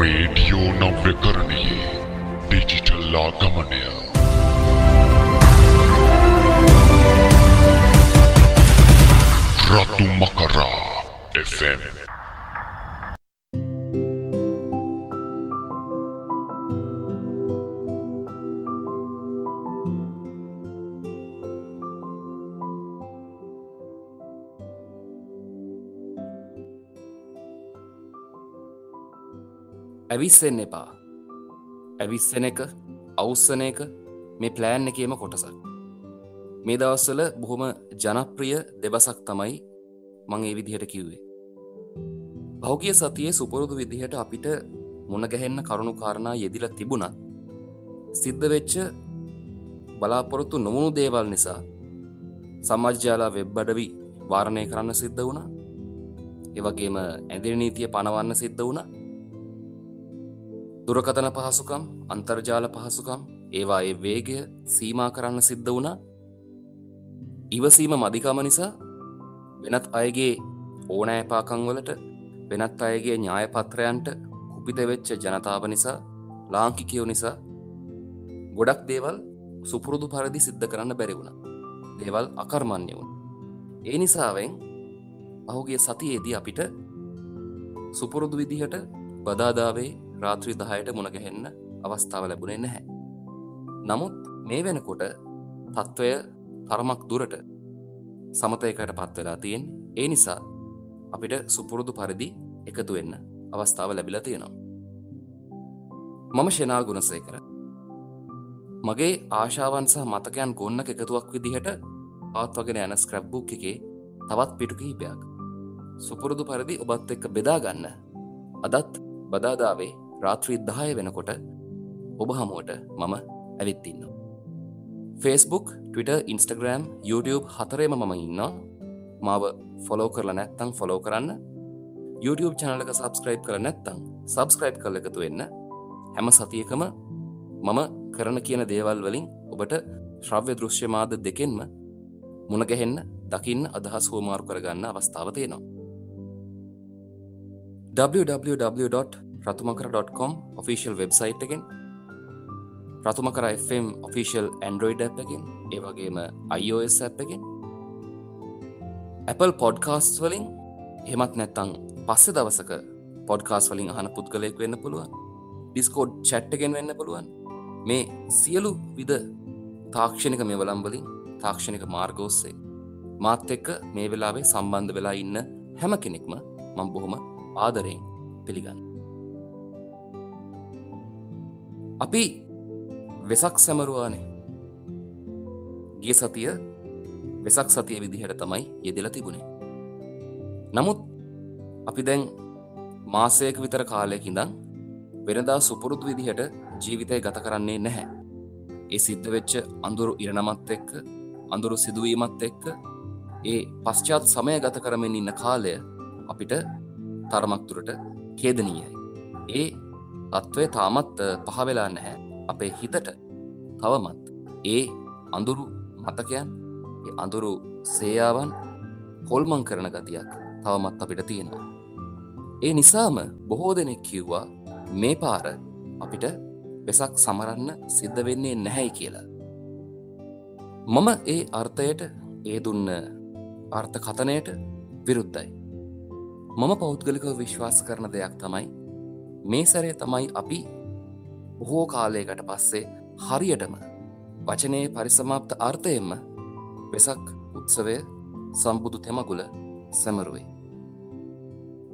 Radio नवकरणीय digital आगमन ऋतु मकर F M ඇවිස්සෙන් එපා. ඇවිස්සන එක අවස්සන එක මේ ප්ලෑන් එකේම කොටසක්. මේ දවස්සල බොහොම ජනප්‍රිය දෙබසක් තමයි මං ඒ විදිහට කිව්වේ. පෞගිය සතියේ සුපුරුදු විදිහට අපිට මුණගැහෙන්න කරුණු කාරණා යෙදිල තිබුණත් සිද්ධ වෙච්ච බලාපොරොත්තු නොමුණු දේවල් නිසා සමජ්‍යාලා වෙබ් අඩවි වාරණය කරන්න සිද්ධ වුණා. ඒවගේම ඇදිරි නීතිය පනවන්න සිද්ධ වුණා. දුරකතන පහසුකම් අන්තර්ජාල පහසුකම් ඒවා ඒ වේගය සීමා කරන්න සිද්ධ වුණා. ඉවසීම මදිකම නිසා වෙනත් අයගේ ඕනෑ පාකංවලට වෙනත් අයගේ ඥායපත්‍රයන්ට කුපිත වෙච්ච ජනතාව නිසා ලාංකිකයෝ නිසා ගොඩක් දේවල් සුපුරුදු පරදි සිද්ධ කරන්න බැරිවුණ දේවල් අකර්මණ්‍ය වුණ. ඒ නිසාවෙන් පහුගේ සතියේදී අපිට සුපුරුදු විදිහට බදාදාවේ රාත්‍රී දහයට මුණගැහෙන්න අවස්ථාව ලැබුණේ නැහැ. නමුත් මේ වෙනකොට තත්ත්වය තරමක් දුරට සමතයකට පත්වෙලා තියෙන් ඒ නිසා අපිට සුපුරුදු පරිදි එකතු වෙන්න අවස්ථාව ලැබිලා තියෙනවා. මම ෂනා ගුණසය කර මගේ ආශාවන්සහ මතකයන් ගොන්න එකතුවක් විදිහට පවත්වගෙන යන ස්ක්‍රබ්බුක් එකේ තවත් පිටු කිහිපයක් සුපුරුදු පරිදි ඔබත් එක්ක බෙදාගන්න අදත් බදාදාවේ රාත්‍රී දාය වෙනකොට ඔබ හමුවට මම ඇවිත්තින්න. ෆස්බුක් Twitter ඉන්ස්ටග්‍රම් YouTube හතරේම මම ඉන්න මාව ෆොලෝ කරලා නැත්තං ෆොලෝ කරන්න YouTube චනලක සබස්ක්‍රයිබ් කර නැත්තං සබස්ක්‍රයිබ් කල එකතු වෙන්න හැම සතියකම මම කරන කියන දේවල් වලින් ඔබට ශ්‍රව්‍ය දෘශ්‍යමාද දෙකෙන්ම මුණගැහෙන්න දකින්න අදහස් හෝමාරු කරගන්න අවස්ථාව තියෙනවා. www. රතුමකර.කොම් ඔෆිසිල් වෙබ්සයිට් එකෙන්. Rathumakara FM official android app එකෙන් ඒවගේම iOS ඇ් එකෙන්. Apple පොඩ්කාස්ට වලින් හෙමත් නැත්තං පස්සෙ දවසක පොඩ්කාස් වලින් අහන පුද්ගලයෙක් වෙන්න පුළුවන්. ඩිස්කෝඩ් චැට්ටගෙන් වෙන්න පුළුවන්. මේ සියලු විද තාක්ෂණික මෙවලම් වලින් තාක්ෂණික මාර්ගෝස්සේ මාත් එක්ක මේ වෙලාවේ සම්බන්ධ වෙලා ඉන්න හැම කෙනෙක්ම මං බොහොම ආදරයෙන් පිළිගන්න අපි වෙසක් සැමරුවානේ ගිය සතිය වෙසක් සතිය විදිහට තමයි යෙදෙල තිබුණේ. නමුත් අපි දැන් මාසයක විතර කාලයක ඉඳං වෙනදා සුපුරුදු විදිහට ජීවිතය ගත කරන්නේ නැහැ. ඒ සිද්ධ වෙච්ච අඳුරු ඉරණමත් එක්ක අඳුරු සිදුවීමත් එක්ක ඒ පශ්චාත් සමය ගත කරමින් ඉන්න කාලය අපිට තරමක්තුරට කේදනීයයි ඒ තත්ත්වය තාමත් පහවෙලා නැහැ අපේ හිතට තවමත් ඒ අඳුරු මතකයන් අඳුරු සේයාවන් හොල්මං කරන ගතියක් තවමත් අපිට තියෙනවා. ඒ නිසාම බොහෝ දෙනෙක් කිව්වා මේ පාර අපිට වෙසක් සමරන්න සිද්ධ වෙන්නේ නැහැයි කියලා. මම ඒ අර්ථයට ඒ දුන්න අර්ථ කතනයට විරුද්ධයි. මම පෞද්ගලිකව විශ්වාස කරන දෙයක් තමයි මේ සැරේ තමයි අපි බොහෝ කාලයකට පස්සේ හරියටම වචනයේ පරිසමාප්ත අර්ථයෙන්ම වෙසක් උත්සවය සම්බුදු තෙමගුල සැමරුවේ.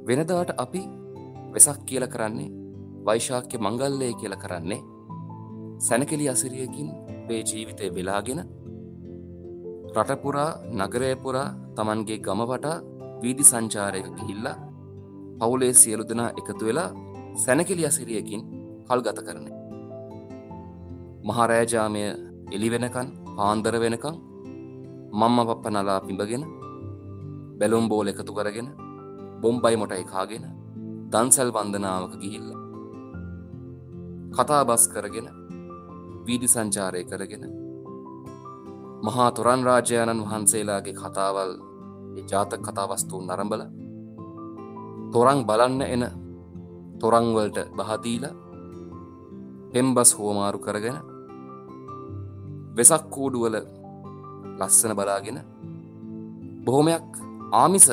වෙනදාට අපි වෙසක් කියල කරන්නේ වෛශාක්‍ය මංගල්ලය කියල කරන්නේ සැනකෙලි අසිරියකින් පේ ජීවිතය වෙලාගෙන රටපුරා නගරයපුරා තමන්ගේ ගමවටා වීදි සංචාරයක ගිහිල්ලා පවුලේ සියලු දෙනා එකතු වෙලා සැනකෙලි අසිරියකින් කල් ගත කරන. මහරෑජාමය එලි වෙනකන් පාන්දර වෙනකං මම්ම පප්ප නලා පිඹගෙන බැලුම් බෝල එකතු කරගෙන බොම්බයි මොටයි කාගෙන දන්සැල් වන්දනාවක ගිහිල්ල. කතා බස් කරගෙන වීදි සංචාරය කරගෙන මහා තුරන් රාජ්‍යයණන් වහන්සේලාගේ කතාවල් ජාතක කතාවස්තුූන් නරඹල තොරං බලන්න එන තොරංවලට බහදීල පෙම්බස් හෝමාරු කරගෙන වෙසක් කූඩුවල ලස්සන බලාගෙන බොහොමයක් ආමිස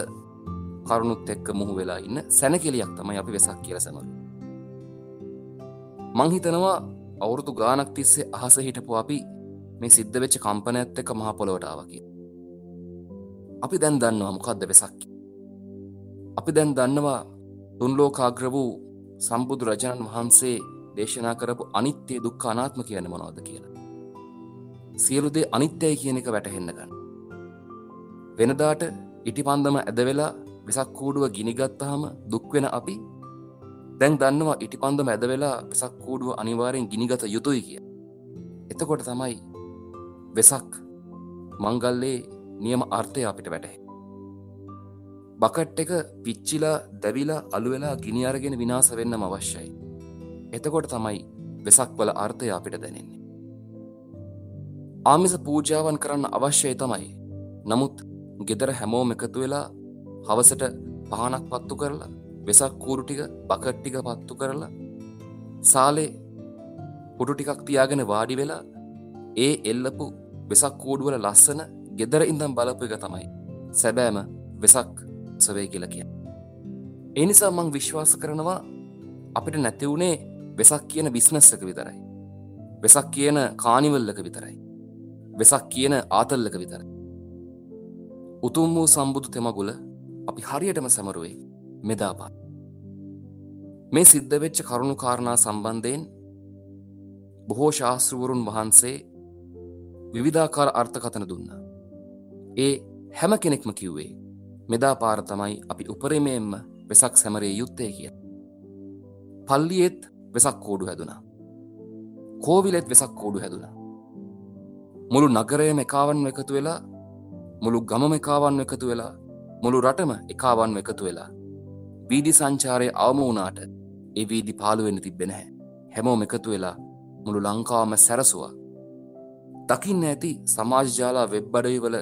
කරුණුත් එක්ක මුහු වෙලා ඉන්න සැනකෙලියක් තමයි අපි වෙසක් කියල සැමරු මංහිතනවා අවුරුදු ගානක් තිස්සේ අහස හිටපු අපි මේ සිද්ධ වෙච්ච කම්පන ඇත්ත එක මහපොලොවටාවකි අපි දැන් දන්නවා මොකක්ද වෙසක් අපි දැන් දන්නවා තුන්ලෝකාග්‍ර වූ සම්බුදු රජණන් වහන්සේ දේශනා කරපු අනිත්‍යය දුක් අනාත්ම කියන මොනවද කියලා සියලුදේ අනිත්‍යයි කියන එක වැටහෙන්න ගන්න වෙනදාට ඉටිපන්දම ඇදවෙලා වෙසක් කූඩුව ගිනිගත්තහම දුක්වෙන අපි දැන් දන්නවා ඉටිපන්දම ඇද වෙලා වෙසක් කූඩුව අනිවාරයෙන් ගිනිගත යුතුයි කිය. එතකොට තමයි වෙසක් මංගල්ලේ නියම අර්ථය අපිට වැටහෙ. බකට් එක පිච්චිලා දැවිලා අලුවෙලා ගිනි අරගෙන විනාස වෙන්නම අවශ්‍යයි. එතකොට තමයි වෙසක් වල අර්ථය අපිට දැනෙන්නේ. ආමිස පූජාවන් කරන්න අවශ්‍යයි තමයි. නමුත් ගෙදර හැමෝම එකතු වෙලා හවසට පහනක් පත්තු කරලා වෙසක් කූරු ටික බකට්ටික පත්තු කරලා සාලේ පුටු ටිකක් තියාගෙන වාඩි වෙලා ඒ එල්ලපු වෙසක් කූඩුවල ලස්සන ගෙදර ඉඳම් බලපු එක තමයි සැබෑම වෙසක් සවේ කියල කිය. එනිසා මං විශ්වාස කරනවා අපිට නැතිවුණේ වෙසක් කියන බිස්නස්සක විතරයි. වෙසක් කියන කානිවල්ලක විතරයි. වෙසක් කියන ආතල්ලක විතර. උතුම් වූ සම්බුදු තෙමගුල අපි හරියටම සැමරුවේ මෙදාපා. මේ සිද්ධ වෙච්ච කරුණු කාරණා සම්බන්ධයෙන් බොහෝ ශාස්තෘවරුන් වහන්සේ විවිධාකාර අර්ථකතන දුන්න. ඒ හැම කෙනෙක්ම කිව්වේ මෙදා පාර තමයි අපි උපරිමයෙන්ම වෙසක් සැමරේ යුත්තේ කිය. පල්ලියෙත් වෙසක් කෝඩු හැදුනා. කෝවිලෙත් වෙසක් කෝඩු හැදුනා. මුළු නගරයම එකාවන් එකතු වෙලා මුළු ගමම එකාවන් එකතු වෙලා මුළු රටම එකාවන් එකතු වෙලා වීදි සංචාරය අවම වුනාට ඒ වීදි පාලුවෙන්න තිබෙන හැ හැමෝම එකතු වෙලා මුළු ලංකාවම සැරසුවා දකින්න ඇති සමාජජාලා වෙබ්බඩයිවල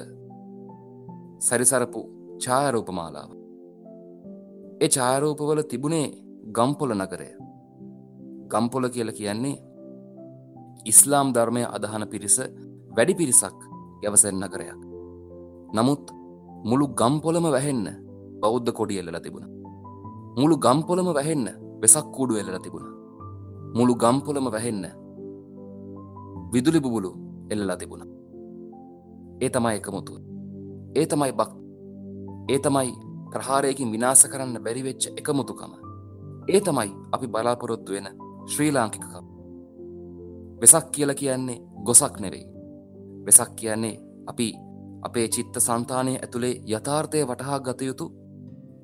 සැරිසරපු ඡායරූපමාලාව. ඒ ඡායරූපවල තිබුණේ ගම්පොල නගරය. ගම්පොල කියල කියන්නේ ඉස්ලාම් ධර්මය අදහන පිරිස වැඩි පිරිසක් ගැවසෙන් නගරයක්. නමුත් මුළු ගම්පොලම වැහෙන්න බෞද්ධ කොඩි එල්ල තිබුණ. මුළු ගම්පොලම වැහෙන්න වෙසක් කූඩු එල්ල තිබුණ. මුළු ගම්පොලම වැහෙන්න විදුලි බුබුලු එල්ලලා තිබුණ. ඒ තමයි එකමුතුව ඒ තමයි බක් ඒ තමයි ප්‍රහාරයකින් විනාස කරන්න බැරිවෙච්ච එකමුතුකම ඒ තමයි අපි බලාපොරොත්තු වෙන ශ්‍රී ලාංකිකකම් වෙසක් කියල කියන්නේ ගොසක් නෙවෙයි. වෙසක් කියන්නේ අපි අපේ චිත්ත සන්තානය ඇතුළේ යථාර්ථය වටහා ගතයුතු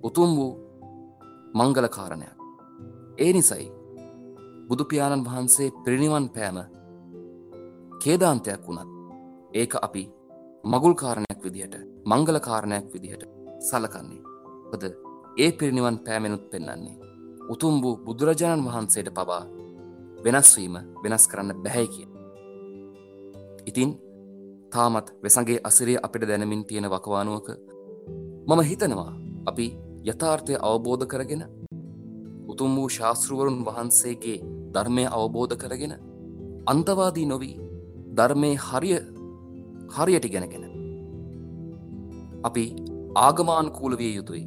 උතුම් වූ මංගල කාරණයක්. ඒ නිසයි බුදුපාණන් වහන්සේ පිරිනිවන් පෑම කේදාන්තයක් වුණත් ඒක අපි මගුල් කාරණයක් විදිහට මංගල කාරණයක් විදිහට සලකන්නේ. පද ඒ පිරිනිවන් පෑමෙනුත් පෙන්නන්නේ. උතුම් වූ බුදුරජාණන් වහන්සේට පවා වෙනස්වීම වෙනස් කරන්න බැහැ කිය. ඉතින් තාමත් වෙසගේ අසිරේ අපිට දැනමින් තියෙන වකවානුවක මම හිතනවා අපි යථාර්ථය අවබෝධ කරගෙන උතුම් වූ ශාස්තෘවරුන් වහන්සේගේ ධර්මය අවබෝධ කරගෙන අන්තවාදී නොවී ධර්මය හරිය හරියට ගැනගෙන අපි ආගමානකූල විය යුතුයි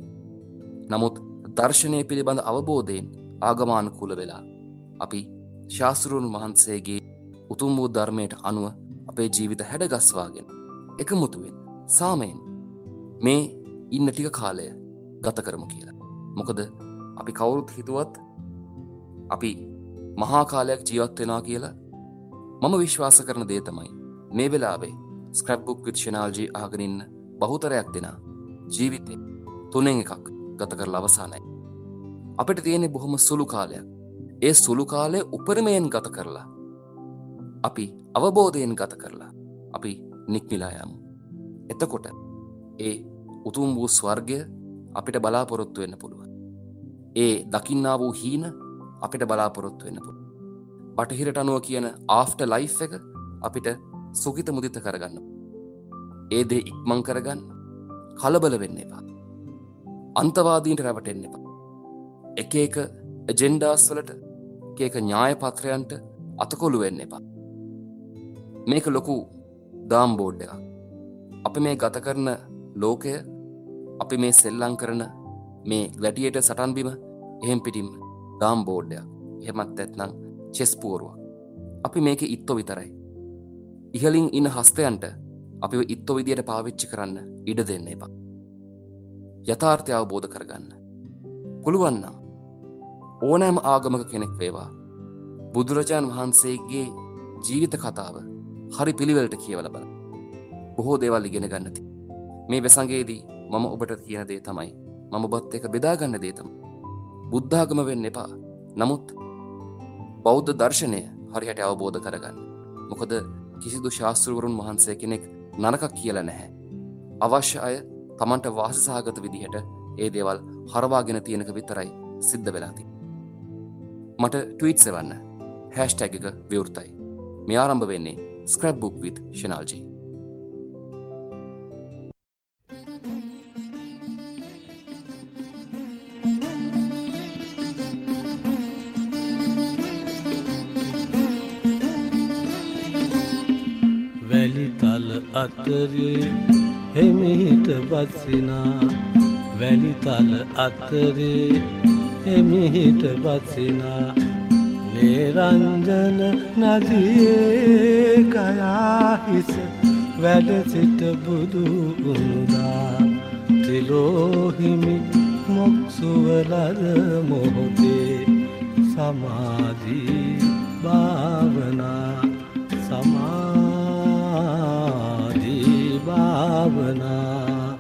නමුත් දර්ශනය පිළිබඳ අවබෝධයෙන් ආගමානකූල වෙලා අපි ශාස්තෘන් වහන්සේගේ උතුම් වූ ධර්මයට අනුව අපේ ජීවිත හැඩගස්වාගෙන එකමුතුවෙන් සාමයෙන් මේ ඉන්න ටික කාලය ගත කරමු කියලා. මොකද අපි කවුරුත් හිතුවත් අපි මහා කාලයක් ජීවත්වෙනවා කියලා මම විශ්වාස කරන දේ තමයි මේ වෙලාවේ ස්ක්‍රප්බුක් විච්ෂනාල්ජී ආගනින්න බහුතරයක් දෙනා ජීවිතය තුනෙන් එකක් ගත කර අවසානයි. අපිට තියෙනෙ බොහොම සුළු කාලයක් ඒ සුළු කාලය උපරමයෙන් ගත කරලා අපි අවබෝධයෙන් ගත කරලා අපි නික්මිලා යමු. එතකොට ඒ උතුම් වූ ස්වර්ගය අපිට බලාපොරොත්තු වෙන්න පුළුවන්. ඒ දකින්නා වූ හීන අපිට බලාපොරොත්තු වෙන්න පුළුව. බටහිරට අනුව කියන ආෆ්ට ලයි් එක අපිට සුගිත මුදිත කරගන්න. ඒ දේ ඉක්මං කරගන්න කලබල වෙන්න එපා. අන්තවාදීන්ට රැවටෙන්න එපා. එක එක ජෙන්ඩාස්වලට ඒක ඥාය පත්‍රයන්ට අතකොළු වෙන්න එපා. මේක ලොකු දාම්බෝඩ් එක. අපි මේ ගත කරන ලෝකය අපි මේ සෙල්ලං කරන මේ ගලටියට සටන්බිම එහෙම් පිටිම් දාම්බෝඩ්ඩයක් එහෙමත් ඇත්නම් චෙස්පුවරුවක්. අපි මේක ඉත්තො විතරයි. ඉහලින් ඉන්න හස්තයන්ට අපි ඉත්තො විදියට පාවිච්චි කරන්න ඉඩ දෙන්න එපා. යථාර්ථය අවබෝධ කරගන්න. පුළුවන්නම් ඕනෑම ආගමක කෙනෙක් වේවා බුදුරජාණන් වහන්සේගේ ජීවිත කතාව හරි පිළිවෙලට කියවල බල බොහෝ දේවල් ඉගෙන ගන්නති මේ වෙසංගේදී මම ඔබට කියන දේ තමයි මම බත් එක බෙදාගන්න දේතම බුද්ධාගම වෙන්න එපා. නමුත් බෞද්ධ දර්ශනය හරිහට අවබෝධ කරගන්න. මොකද කිසිදු ශාස්තෘවරුන් වහන්සේ කෙනෙක් නරකක් කියල නැහැ. අවශ්‍ය අය තමන්ට වාසසාගත විදිහට ඒ දේවල් හරවාගෙන තියෙනක විතරයි සිද්ධ වෙලාති මට ටවිට් සෙවන්න හැස්ටැග එක විවෘතයි. මේ ආරම්භ වෙන්නේ ස්ක්‍රබ් බුක් විත් ශනාල්ජී අතරේ හෙමිහිට බත්සිනා වැලිතල අතරේ හෙමිහිට බත්සිනා නේරංජන නදියේ කයාහිස වැඩ සිට බුදු උනුදා තිලෝහිමි මොක්සුවලද මොහොතේ සමාධී භාවනා සමාධී භාවනා.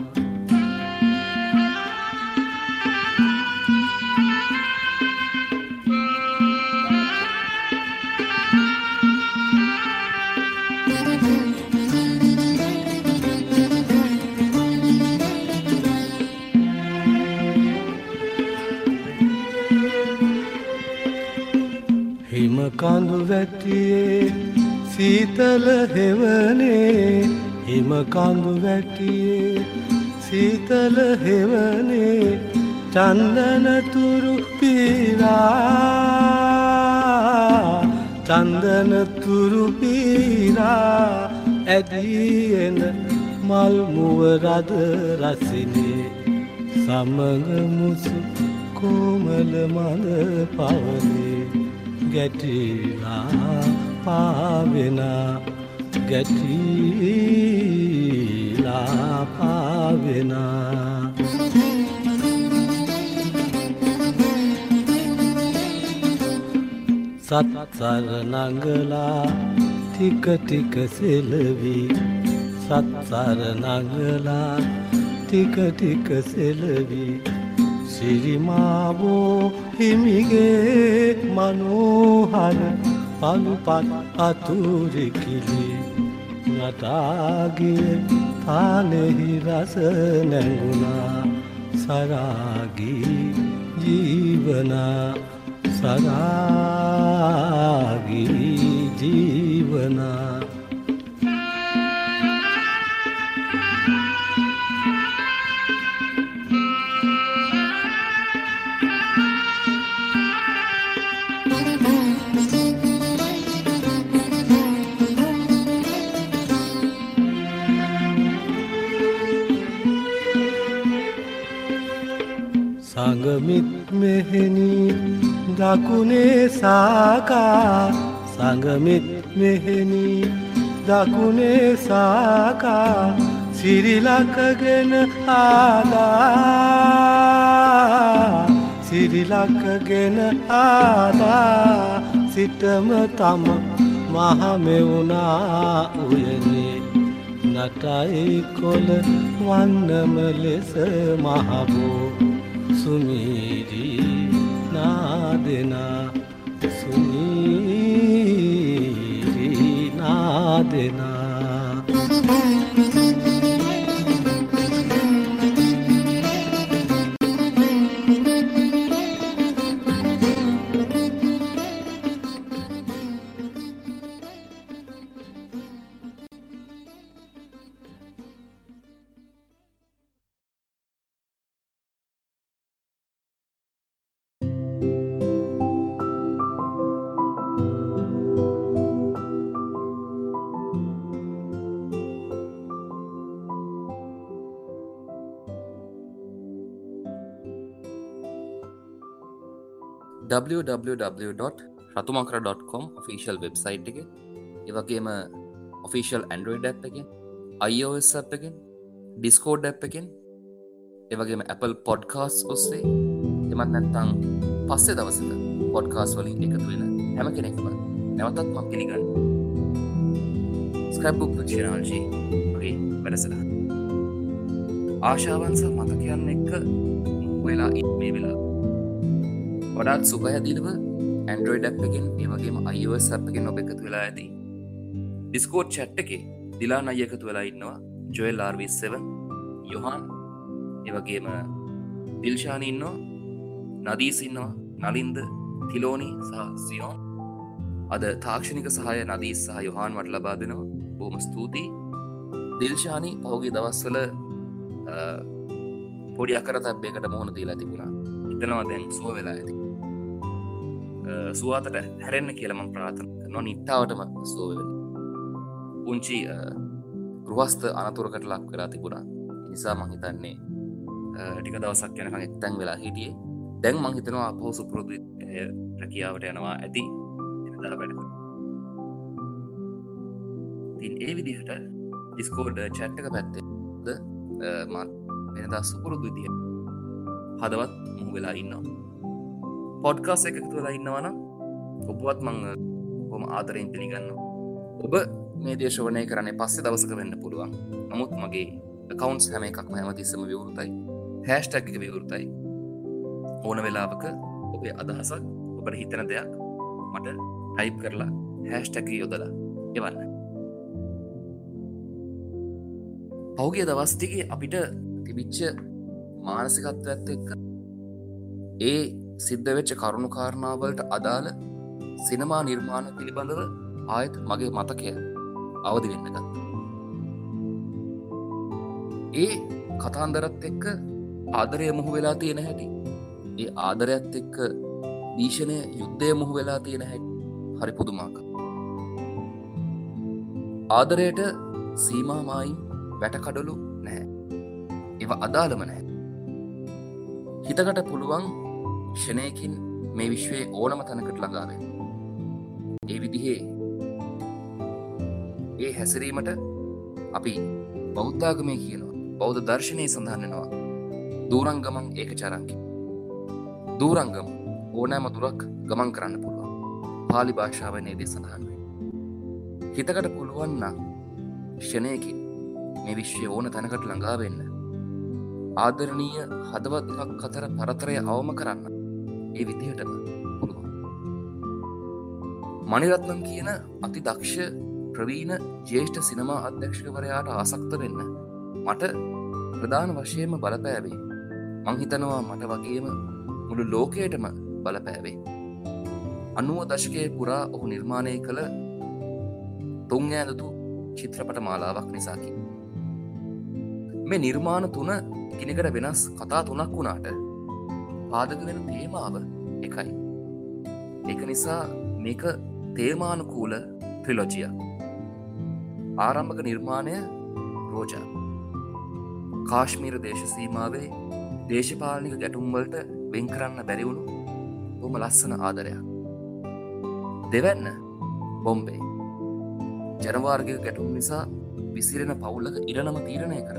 හිමකඳු වැටියේ සීතල හෙවනේ හිමකඳු වැටියේ සීතල හෙවනේ චන්දනතුරු පීරා. චන්දනතුරු පීරා ඇදීෙන මල්මුවරද රසිනේ. සමග මුසු කෝමල මඳ පවනේ. ගැටිලා පාවෙනා. ගැටිලා පාවෙනා. සත්සර නඟලා ටික ටික සෙලවී. සත්සර නඟලා ටික ටික සෙලවී. සිරිමාවෝ හිමිගේ මනෝහර පළුපත් අතුරෙකිලි. නටාගේ තානෙහි රස නැඟුණා. සරාගී ජීවනා සරාගී ජීවනා සඟමිත් මෙහෙනි දකුණේ සාකා සඟමිත් මෙහෙනි දකුණේ සාකා සිරිලකගෙන ආදා සිරිලකගෙන ආදා සිටම තම මහමෙවුනා උයනේ නටයි කොල වන්නම ලෙස මහබෝ සුමීරී නාදෙනා සුමීරී නාදෙනා www.රතුමකර.com ෆිසිල් වෙබ්සයිට් එක. ඒවගේම ඔෆිසිල් ඇන්ඩරෝයිඩ් ඇ් එක iOS අප් එකෙන් ඩිස්කෝඩ් ඇ් එකෙන් එවගේම Apple පොඩ්කාස් ඔස්සේ. එමත් නැත්තං පස්සේ දවසක පොඩ්කාස් වලින් එකතු වෙන හැම කෙනෙක්ම නැවතත් මක් පිළිගන්න. ස්කැබ්බුක් චනාල්ජී වගේ වැඩසට ආශාවන්ස මතකයන්න එක්ක වෙලා මේ වෙලා වඩාත් සුපහැදිලිව ඇන්ඩරෝයිඩ් ඇ් එකෙන් ඒවගේම අයිස් අප්ගෙන් ඔබ එකතු වෙලා ඇති. ඩිස්කෝඩ් චැට් එක දිලා අය එකතු වෙලා ඉන්නවා. ජොයල් ආර්විස්සවන් යොහන් එවගේම දිල්ශාන ඉන්නවා නදීසින්නවා නලින්ද තිලෝනි සහ සියෝන් අද තාක්ෂණික සහය නදී සහ යොහන් වට ලබා දෙනවා. බොහම ස්තුතියි. දිල්ශානි පහුගේ දවස්වල පොඩි අකර තබ්බයකට මුහුණ දීලා තිබුණා. හිතනවා දැන් සුව වෙලා ඇති. සුවාතට හැරෙන්න්න කියලම ප්‍රාථන නො නිට්ටාවටම සෝවෙන පුංචි ගෘහස්ත අනතුරකට ලක් වෙලා තිබුණා. නිසා මහිතන්නේ ටික දවසක් යනක එක්තැන් වෙලා හිටියේ. දැන් මංහිතනවා අපහෝ සුපුරුදු රැකියාවට යනවා ඇති දර වැඩ තින් ඒ විදිහට ඩිස්කෝඩ් චැට්ටක පැත්තේ මත් වෙනදා සුපුරුදු විදිහ හදවත් මු වෙලා ඉන්නවා. පොඩ්කාස් එකතු වෙලා ඉන්නවන ඔබුවත් මං බොම ආදරයෙන් පිළිගන්න ඔබ මේ දේශවනය කරන්නේ පස්සේ දවසක වෙන්න පුළුවන්. නමුත් මගේ කවන්ස් හැම එකක්ම හැමතිස්සම විවෘතයි. හැස්ටක් එක විවෘතයි. ඕන වෙලාවක ඔබේ අදහසක් ඔබට හිතන දෙයක් මට ටයිප් කරලා හැස්ටැක යොදලා එවන්න. පෞගේ දවස්තිගේ අපිට තිබිච්ච මානසිකත්වඇත්ත එක්ක ඒ සිද්ධ වෙච්ච කරුණු කාරණාවලට අදාළ සිනමා නිර්මාණ පිළිබඳව ආයත් මගේ මතකය අවදි වෙන්නගත් ඒ කතාන්දරත් එක්ක ආදරය මුහු වෙලා තියෙන හැටි ඒ ආදරයත් එක්ක දීශනය යුද්ධය මුහු වෙලා තියෙන හැටි හරි පුදුමාක ආදරයට සීමාමායින් වැටකඩලු නැහැ. එව අදාළම නැහැ. හිතකට පුළුවන් ෂණයකින් මේ විශ්වයේ ඕනම තැනකට ළඟාවෙන් ඒ විදිහේ ඒ හැසිරීමට අපි බෞද්ධාගමය කියනවා. බෞද්ධ දර්ශනය සඳහන්නවා දූරංගමන් ඒක චරංකි දූරංගම ඕනෑම දුරක් ගමන් කරන්න පුළුවන්. පාලි භාෂාවනයේදී සඳහන්වේ හිතකට පුළුවන්න ෂණයකින් මේ විශ්වය ඕන තැනකට ළඟාවෙන්න. ආදරණීය හදවත් එකක් අතර පරතරය අවම කරන්න. ඒ විදිහටම පුළුවන් මනිරත්නම් කියන අති දක්ෂ ප්‍රවීණ ජේෂ්ඨ සිනමා අධ්‍යක්ෂකවරයාට ආසක්ත වෙන්න මට ප්‍රධාන වශයෙන්ම බලපෑවේ. මංහිතනවා මට වගේම මුළු ලෝකයටම බලපෑවේ. අනුව දශකය පුරා ඔහු නිර්මාණය කළ තුන් ඈදතු චිත්‍රපට මාලාවක් නිසාකි. මේ නිර්මාණ තුන කෙනෙකට වෙනස් කතා තුනක් වුණාට පාදක වෙන තේමාව එකයි. එක නිසා මේක තේමානුකූල ත්‍රිලොජිය ආරම්භක නිර්මාණය රෝජා. කාශ්මීර දේශසීමාවේ දේශපාලනික ගැටුම්වලට වෙන් කරන්න බැරිවුණු බොම ලස්සන ආදරයක්. දෙවැන්න බොම්බේ. ජනවාර්ගය ගැටුම් නිසා විසිරෙන පවුල්ලක ඉරනම තීරණය කර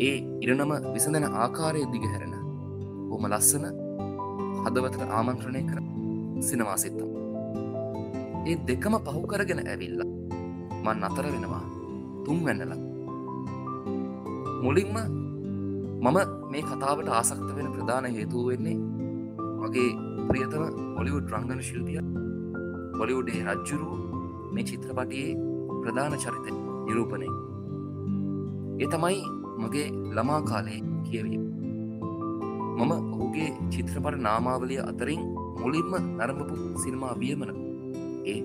ඒ ඉරනම විසඳන ආකාරය දිගහැරෙන බොම ලස්සන හදවතට ආමන්ත්‍රණය කර සිනවා සිත්තම්. ඒ දෙකම පහු කරගෙන ඇවිල්ල මන් අතර වෙනවා තුන් වැන්නල. මුලින්ම මම මේ කතාවට ආසක්ත වෙන ප්‍රධාන හේතුව වෙන්නේ මගේ ප්‍රියතම ඔලිවුඩ් රංගන ශිල්පිය බොලිවුඩේ රජ්ජුරු මේ චිත්‍රපටයේ ප්‍රධාන චරිත නිරූපණය. ඒ තමයි මගේ ළමා කාලයේ කියවීම. මම ඔහුගේ චිත්‍රපට නාමාවලිය අතරින් මුලින්ම නරඹපු සිනමා වියමන ඒ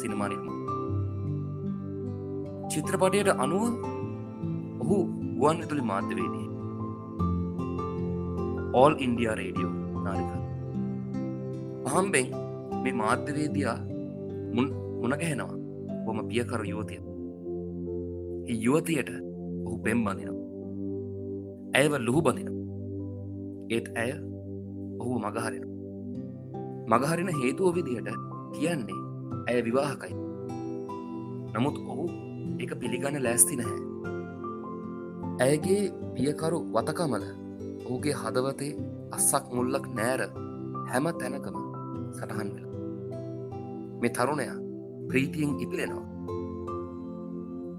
සිනමානිර්ම චිත්‍රපටයට අනුව ඔහු ගුවන් විතුලි මාධ්‍යවේදී ඕල් ඉන්ඩියා රේඩියෝ නාලික. අහම්බෙන් මේ මාධ්‍යවේදයා මුන් මුණගැහෙනවා බොම පියකරු යුවතිය. යුවතියට ඔහු පෙම් බඳිනවා ඇයව ලුහු බඳින ඒත් ඇය ඔහු මගහරෙන මගහරින හේතුව විදිහට කියන්නේ ඇය විවාහකයි. නමුත් ඔහු එක පිළිගන්න ලෑස්ති නැහැ. ඇයගේ පියකරු වතකමල ඔහුගේ හදවතේ අස්සක් මුල්ලක් නෑර හැම තැනකම සටහන් වෙල. මේ තරුණයා ප්‍රීතියෙන් ඉපිලෙනවා.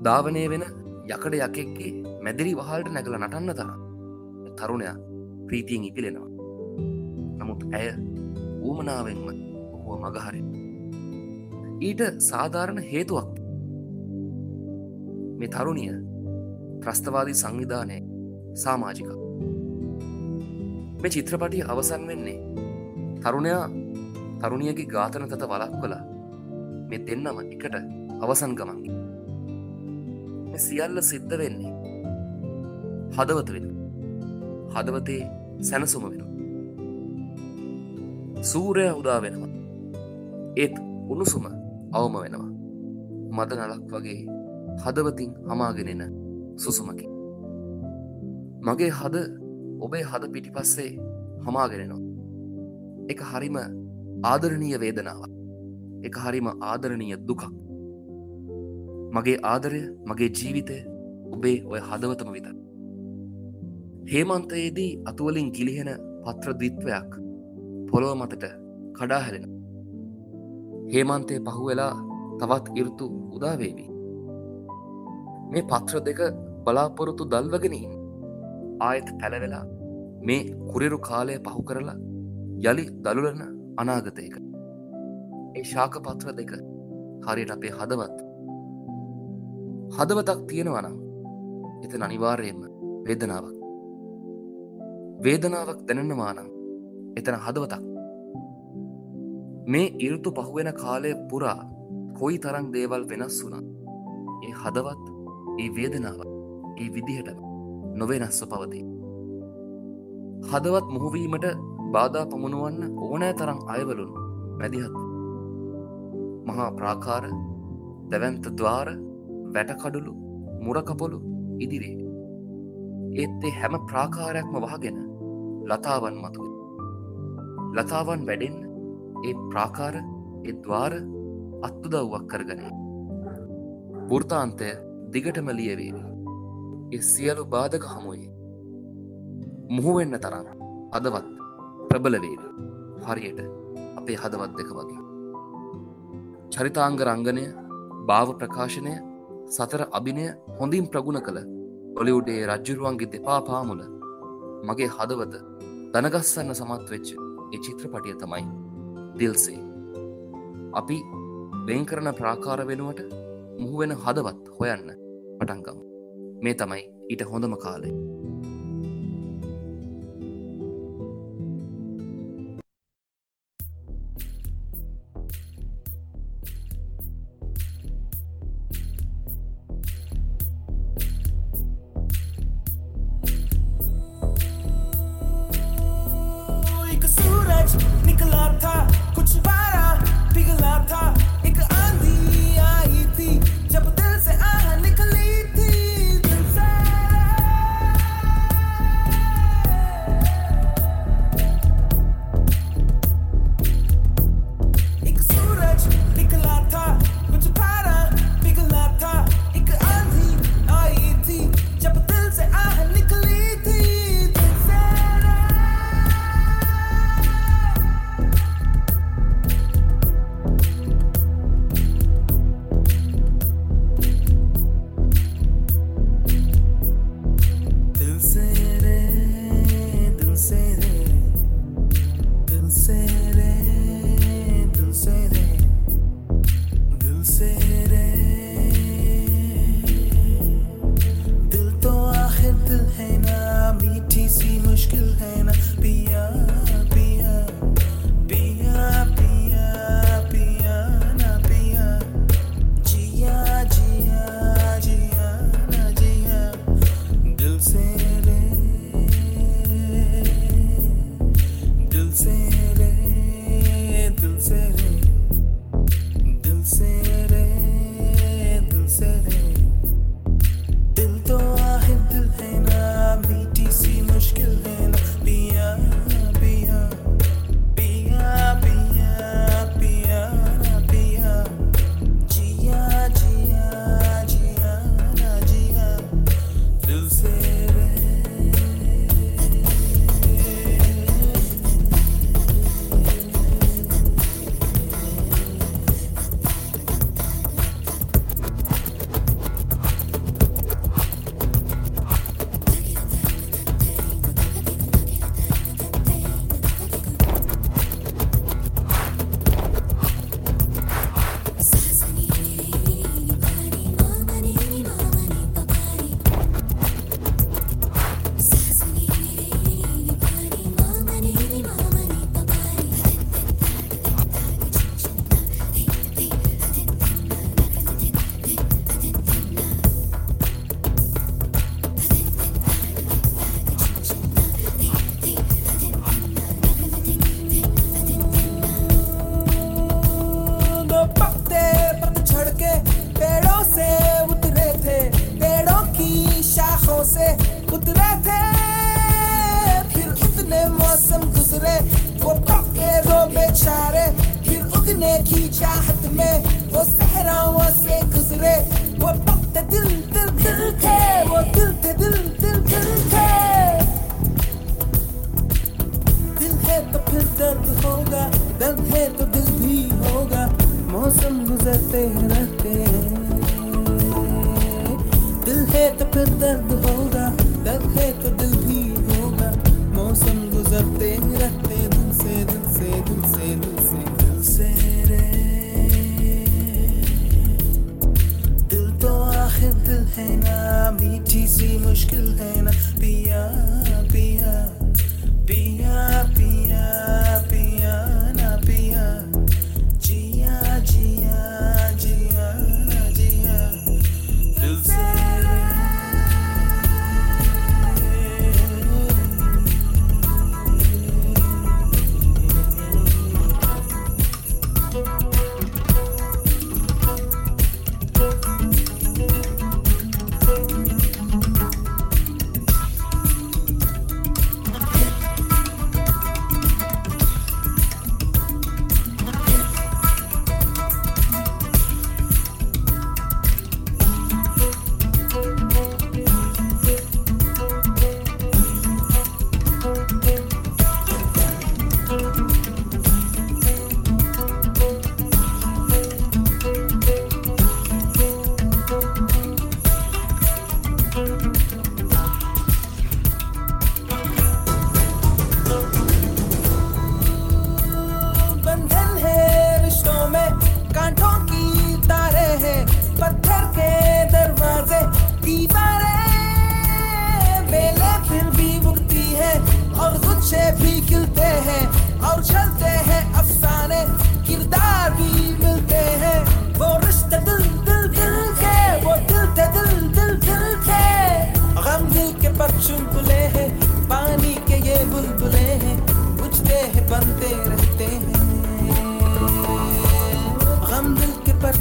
ධාවනය වෙන යකඩ යකෙක්ගේ මැදිරි වහල්ට නැගල නටන්න තරම්. තරුණයා ප්‍රීතියෙන් ඉපිලෙනවා. නමුත් ඇය ඌමනාවෙන්ම ඔහුව මගහරින්. ඊට සාධාරණ හේතුවක්. මේ තරුණිය ත්‍රස්තවාදී සංවිධානය සාමාජික. මේ චිත්‍රපටිය අවසන් වෙන්නේ තරුණයා තරුණියගේ ඝාතන තත වලක් කලා මේ දෙන්නම එකට අවසන් ගමන්ගේ සියල්ල සිද්ධ වෙන්නේ හදවත වෙන හදවතේ සැනසුම වෙන සූරය උදා වෙනවා. ඒත් උණුසුම අවම වෙනවා. මද නලක් වගේ හදවතින් හමාගෙනෙන සුසුමකි. මගේ හද ඔබේ හද පිටිපස්සේ හමාගෙනෙනවා එක හරිම ආදරණීය වේදනාව එක හරිම ආදරණීය දුකක්. මගේ ආදරය මගේ ජීවිතය ඔබේ ඔය හදවතම විත හේමන්තයේදී අතුවලින් ගිලිහෙන පත්‍ර දිත්වයක් පොළොව මතට කඩාහැලෙන හේමන්තය පහුවෙලා තවත් ඉරුතු උදාවේවී මේ පත්‍ර දෙක බලාපොරොත්තු දල්වගෙනීම ආයත පැළවෙලා මේ කුරෙරු කාලය පහු කරලා යළි දළුලන අනාගතයක. ඒ ශාක පත්‍ර දෙක හරියට අපේ හදවත්. හදවතක් තියෙනවනම් එත අනිවාර්යයෙන්ම වේදනාවක්. වේදනාවක් දැනෙනවානම් එතන හදවතක්. මේ ඉරුතු පහුවෙන කාලය පුරා කොයි තරං දේවල් වෙනස් වුණා ඒ හදවත් ඒ වේදනාව ඒ විදිහට නොවෙනස්ව පවති. හදවත් මුහුවීමට බාධා පමුණුවන්න ඕනෑ තරම් අයවලුන් මැදිහත්. මහා ප්‍රාකාර දැවන්ත දවාර වැටකඩුලු මුරකපොලු ඉදිරේ. ඒත් ඒ හැම ප්‍රාකාරයක්ම වහගෙන ලතාවන් මතුව. ලතාවන් වැඩෙන් ඒ ප්‍රාකාර එද්වාර අත්තුදව්වක් කරගන වෘතාන්තය දිගටම ලියවේවි. එ සියලු බාධක හමුවේ මුහුවෙන්න තරම් අදවත් ප්‍රබලවේවි හරියට අපේ හදවත් දෙක වගේ. චරිතාංග රංගනය භාව ප්‍රකාශනය සතර අභිනය හොඳින් ප්‍රගුණ කළ ඔලිවුඩේ රජ්ජුරුවන්ගේ දෙපා පාමුල මගේ හදවත දනගස්සන්න සමත් වෙච්ච ඒ චිත්‍රපටිය තමයි දිල්සේ. අපි වෙන්කරන ප්‍රාකාර වෙනුවට මුහුවෙන හදවත් හොයන්න පටන්ගම් මේ තමයි ඊට හොඳම කාලේ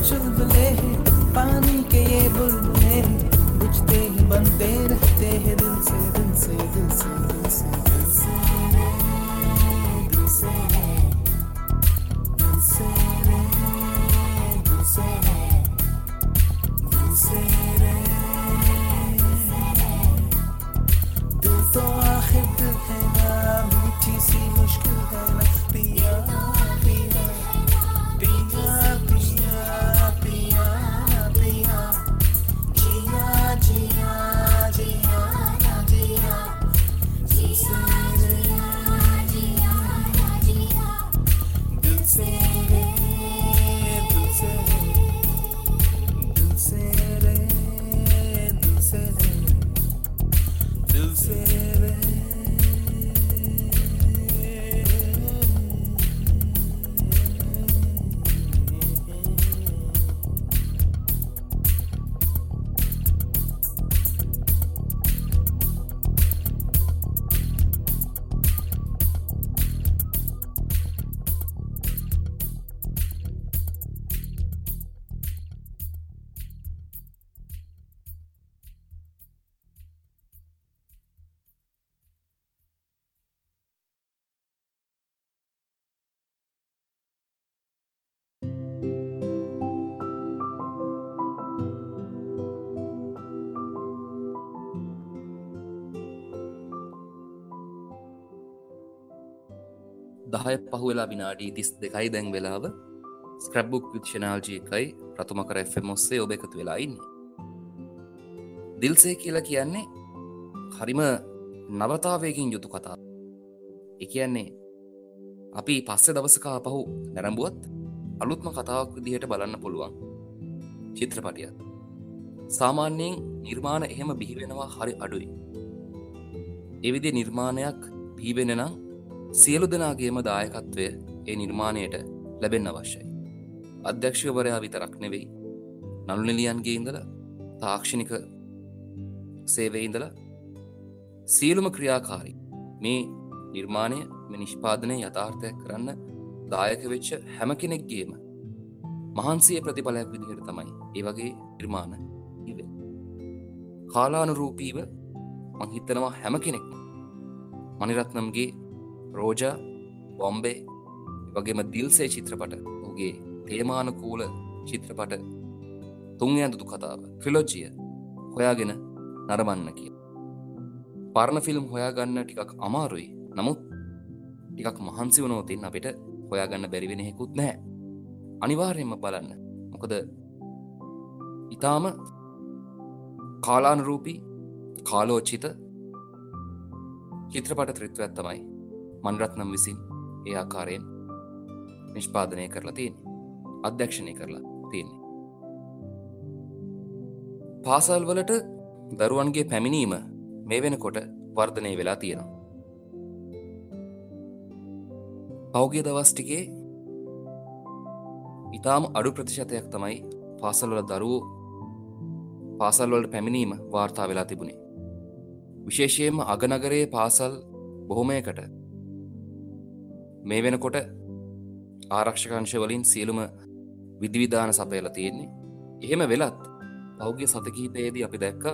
चुलबुले हैं पानी के ये बुलबुले हैं बुझते ही बनते रहते हैं दिल से दिल से दिल से दिल से। දහය පහු වෙලා විනාඩී තිස් දෙකයි දැන් වෙලාව. ස්ක්‍රබ්බුක් වික්ෂනාල්ජී එකයි ප්‍රතුම කර එම් ඔස්සේ ඔබ එකතු වෙලායින්න දිල්සේ කියලා කියන්නේ හරිම නවතාවයකින් යුතු කතා. එකයන්නේ අපි පස්සෙ දවසකා පහු නැරඹුවත් අලුත්ම කතාවක් විදිහට බලන්න පුළුවන්. චිත්‍රපටිය. සාමාන්‍යයෙන් නිර්මාණ එහෙම බිහිවෙනවා හරි අඩුයි. එවිදි නිර්මාණයක් බීවෙන නම් සියලු දෙනාගේම දායකත්වය ඒ නිර්මාණයට ලැබෙන් අවශ්‍යයි. අධ්‍යක්ෂකවරයා විතරක් නෙවෙයි නළුනෙලියන්ගේ ඉඳල තාක්ෂණික සේවයිඉඳල සියලුම ක්‍රියාකාරී මේ නිර්මාණය නිෂ්පාදනය යථාර්ථය කරන්න දායක වෙච්ච හැම කෙනෙක්ගේම මහන්සේ ප්‍රතිඵලයක් විදිහට තමයි ඒ වගේ නිර්මාණ ඉව කාලානුරූපීව මංහිතනවා හැම කෙනෙක් මනිරත්නම්ගේ රෝජා බොම්බේ වගේම දිල්සේ චිත්‍රපට ඔගේ තේමානකූල චිත්‍රපට තුන් ඇඳුතු කතාව ෆිලෝජිය හොයාගෙන නරමන්න කිය පරණ ෆිල්ම් හොයාගන්න ටිකක් අමාරුයි. නමුත් ටිකක් මහන්සි වනෝතින් අපිට හොයාගන්න බැරිවෙනයෙකුත් නෑ අනිවාර්යෙන්ම බලන්න. මොකද ඉතාම කාලානරූපී කාලෝච්චිත චිත්‍රපට ත්‍රිත්වයක් තමයි මන්රත්නම් විසින් ඒ ආකාරයෙන් නිෂ්පාදනය කරලා තියෙන අධ්‍යක්ෂණය කරලා තියෙන්නේ. පාසල් වලට දරුවන්ගේ පැමිණීම මේ වෙනකොට වර්ධනය වෙලා තියෙනවා. පෞගිය දවස්ටිකේ ඉතාම අඩු ප්‍රතිශතයක් තමයි පාසල්වල දරුවෝ පාසල්වලට පැමිණීම වාර්තා වෙලා තිබුණේ. විශේෂයෙන්ම අගනගරයේ පාසල් බොහොමයකට මේ වෙනකොට ආරක්ෂකංශවලින් සියලුම විධවිධාන සපයල තියෙන්නේ. එහෙම වෙලත් පෞග්‍ය සතකීපයේදී අපි දැක්ක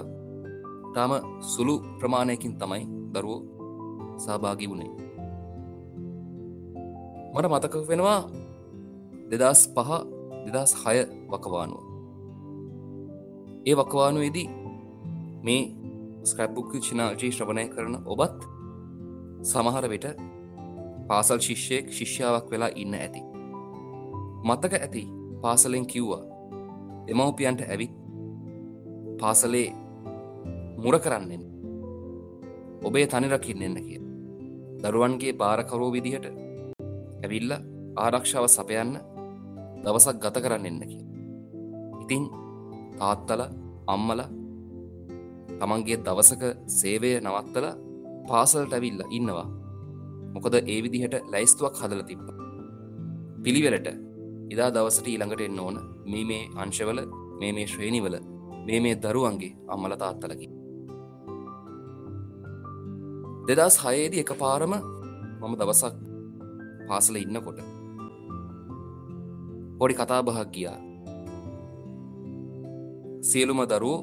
තාම සුළු ප්‍රමාණයකින් තමයි දරුවෝ සහභාගි වුණේ. මට මතක වෙනවා දෙදස් පහ දෙදස් හය වකවානුව. ඒ වකවානුවේදී මේ ස්ක්‍රප්බුක් චිනාජී ශ්‍රවණය කරන ඔබත් සමහර විට පාසල් ශිෂ්‍යයෙක් ශිෂ්‍යාවක් වෙලා ඉන්න ඇති. මතක ඇති පාසලෙන් කිව්වා දෙමවපියන්ට ඇවිත් පාසලේ මුර කරන්නෙන් ඔබේ තනිරකින්න එන්න කිය. දරුවන්ගේ භාරකරෝ විදිහට ඇවිල්ල ආරක්ෂාව සපයන්න දවසක් ගත කරන්න එන්න කිය. ඉතින් තාත්තල අම්මල තමන්ගේ දවසක සේවය නවත්තල පාසලට ඇවිල්ල ඉන්නවා. මොකද ඒ විදිහට ලැයිස්තුවක් හදල තිබ්බ. පිළිවෙලට ඉදා දවසට ඊළඟට එන්න ඕන. මේ මේ අංශවල මේ මේ ශ්‍රේණිවල මේ මේ දරුවන්ගේ අම්මල තාත්තලකි දෙදස් හයේදී එක පාරම මම දවසක් පාසල ඉන්නකොට පොඩි කතාබහක් ගියා. සියලුම දරුවෝ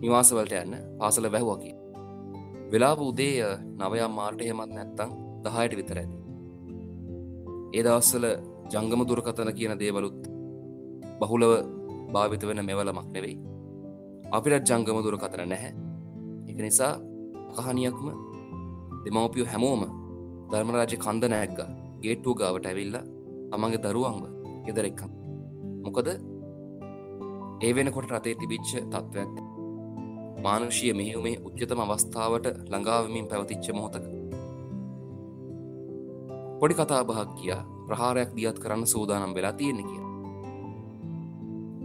නිවාසවලට යන්න පාසල වැැහ්වකි වෙලා උදේ නවයම් මාර්ට හෙමත් නැත්තං දහයට විතර ඇති. ඒ දවස්සල ජංගම දුරකතන කියන දේවලුත් බහුලව භාවිත වෙන මෙවලමක් නෙවෙයි. අපිට ජංගම දුරකතන නැහැ. එක නිසා කහනියක්ම දෙමවපියෝ හැමෝම ධර්මරාජ කන්ද නෑක්ග ගේට්ටු ගාවට ඇවිල්ල තමන්ගේ දරුවන්ව ගෙදර එක්කම් මොකද ඒ වෙනකොට රතේ තිබිච්ච තත්ත්වයක් මානුෂය මෙහෙුමේ උච්චතම අවස්ථාවට ළඟාවමින් පැවතිච්ච මොහොතක. පොඩි කතා බහක් කියා ප්‍රහාරයක් දියත් කරන්න සූදානම් වෙලා තියෙන කිය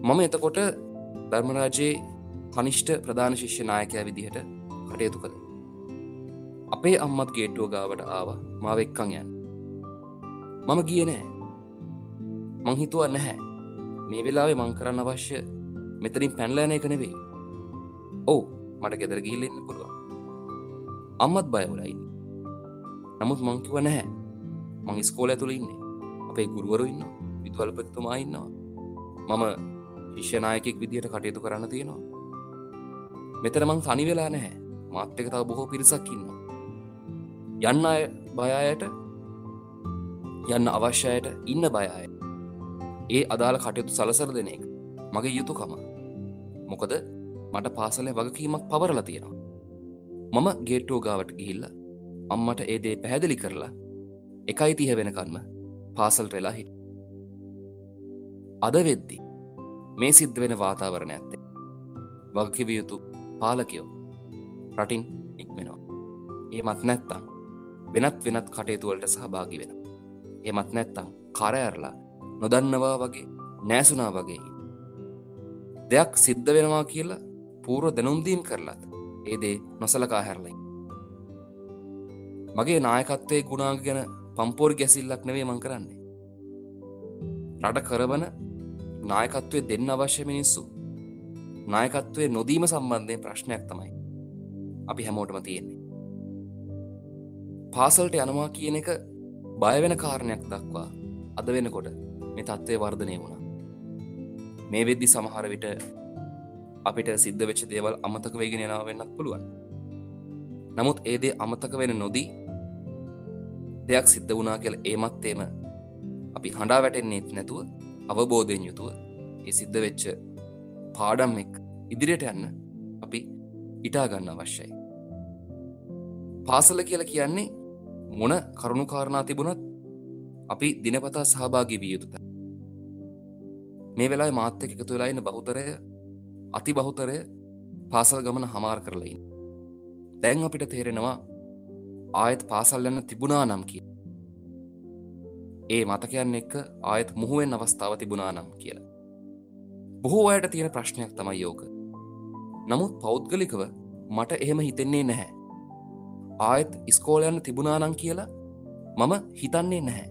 මම එතකොට ධර්මරාජයේ කනිෂ්ට ප්‍රධාන ශිෂ්‍ය නායකෑ විදිහට කටයුතු කළ. අපේ අම්මත් ගේට්ටුව ගාවට ආව. මාව එක්කං යන්න. මම ගිය නෑ මංහිතුව නැහැ. මේ වෙලාවේ මං කරන්න අවශ්‍ය මෙතනින් පැන්ලෑන එක නෙවෙයි. ඔවු මට ගෙදර ගිහිල්ලෙන්න පුළුවන්. අම්මත් බයවලයි නමුත් මංකිව නැහැ. මං ස්කෝල ඇතුළ ඉන්නේ. අපේ ගුරුවරු ඉන්න විදුවල්පතුමා ඉන්නවා. මම ශිෂ්‍යනායකෙක් විදිහට කටයුතු කරන්න තියෙනවා. මෙතන මං සනි වෙලා නැහැ. මාත්‍යක තව බොහෝ පිරිසක් ඉන්නවා. යන්න අය බයායට යන්න අවශ්‍යයට ඉන්න බයය ඒ අදාළ කටයුතු සලසර දෙන එක. මගේ යුතුකම. මොකද මට පාසලේ වගකීමක් පවරල තියෙනවා. මම ගේට්ටෝ ගාවට ගිහිල්ල අම්මට ඒ දේ පැහැදිලි කරලා එකයි තිහ වෙනකන්ම පාසල් වෙලා හිට අද වෙද්දි මේ සිද්ධ වෙන වාතාවරණ ඇත්තේ වගකිව යුතු පාලකයෝ රටින් ඉක්මෙනවා. ඒ මත් නැත්තම් වෙනත් වෙනත් කටයුතුවලට සහභාගි වෙන එමත් නැත්තං කරඇරලා නොදන්නවා වගේ නෑසුනා වගේ දෙයක් සිද්ධ වෙනවා කියලා පූර්ව දැනුම්දීම් කරලත් ඒදේ නොසලකා හැරලයි. මගේ නායකත්වය ගුණාග ගැන පම්පෝර් ගැසිල්ලක් නෙවේ මං කරන්නේ. රට කරවන නායකත්වය දෙන්න අවශ්‍ය මිනිස්සු නායකත්වය නොදීම සම්බන්ධය ප්‍රශ්නයක් තමයි අපි හැමෝටම තියෙන්නේ. පාසල්ට යනවා කියන එක බයවෙන කාරණයක් දක්වා අද වෙනකොට මේ තත්ත්වය වර්ධනය වුණා. මේ වෙද්දි සමහර විට අපිට සිද්ධ වෙච්ච දේවල් අමතක වේගෙන යනාව වෙන්නත් පුළුවන් නමුත් ඒදේ අමතක වෙන නොදී දෙයක් සිද්ධ වුණා කියල ඒමත් එම අපි හඬා වැටෙන්නේත් නැතුව අවබෝධයෙන් යුතුව ඒ සිද්ධ වෙච්ච පාඩම් එක් ඉදිරියට යන්න අපි ඉටාගන්න අවශ්‍යයි. පාසල කියල කියන්නේ මොන කරුණුකාරණා තිබුණත් අපි දිනපතා සහභාගි විය යුතුත. මේ වෙලා මාත්‍යක එකතු වෙලායින්න බහුතරය අති බහුතරය පාසල් ගමන හමාර කරලයින්. දැන් අපිට තේරෙනවා ආයත් පාසල් යන්න තිබුණා නම් කිය. ඒ මතකයන් එක්ක ආයත් මුහුවෙන් අවස්ථාව තිබුණා නම් කියලා. බොහෝ අයට තියෙන ප්‍රශ්නයක් තමයි යෝක. නමුත් පෞද්ගලිකව මට එහෙම හිතෙන්නේ නැහැ. ආයත් ඉස්කෝලයන්න තිබුණානං කියලා මම හිතන්නේ නැහැ.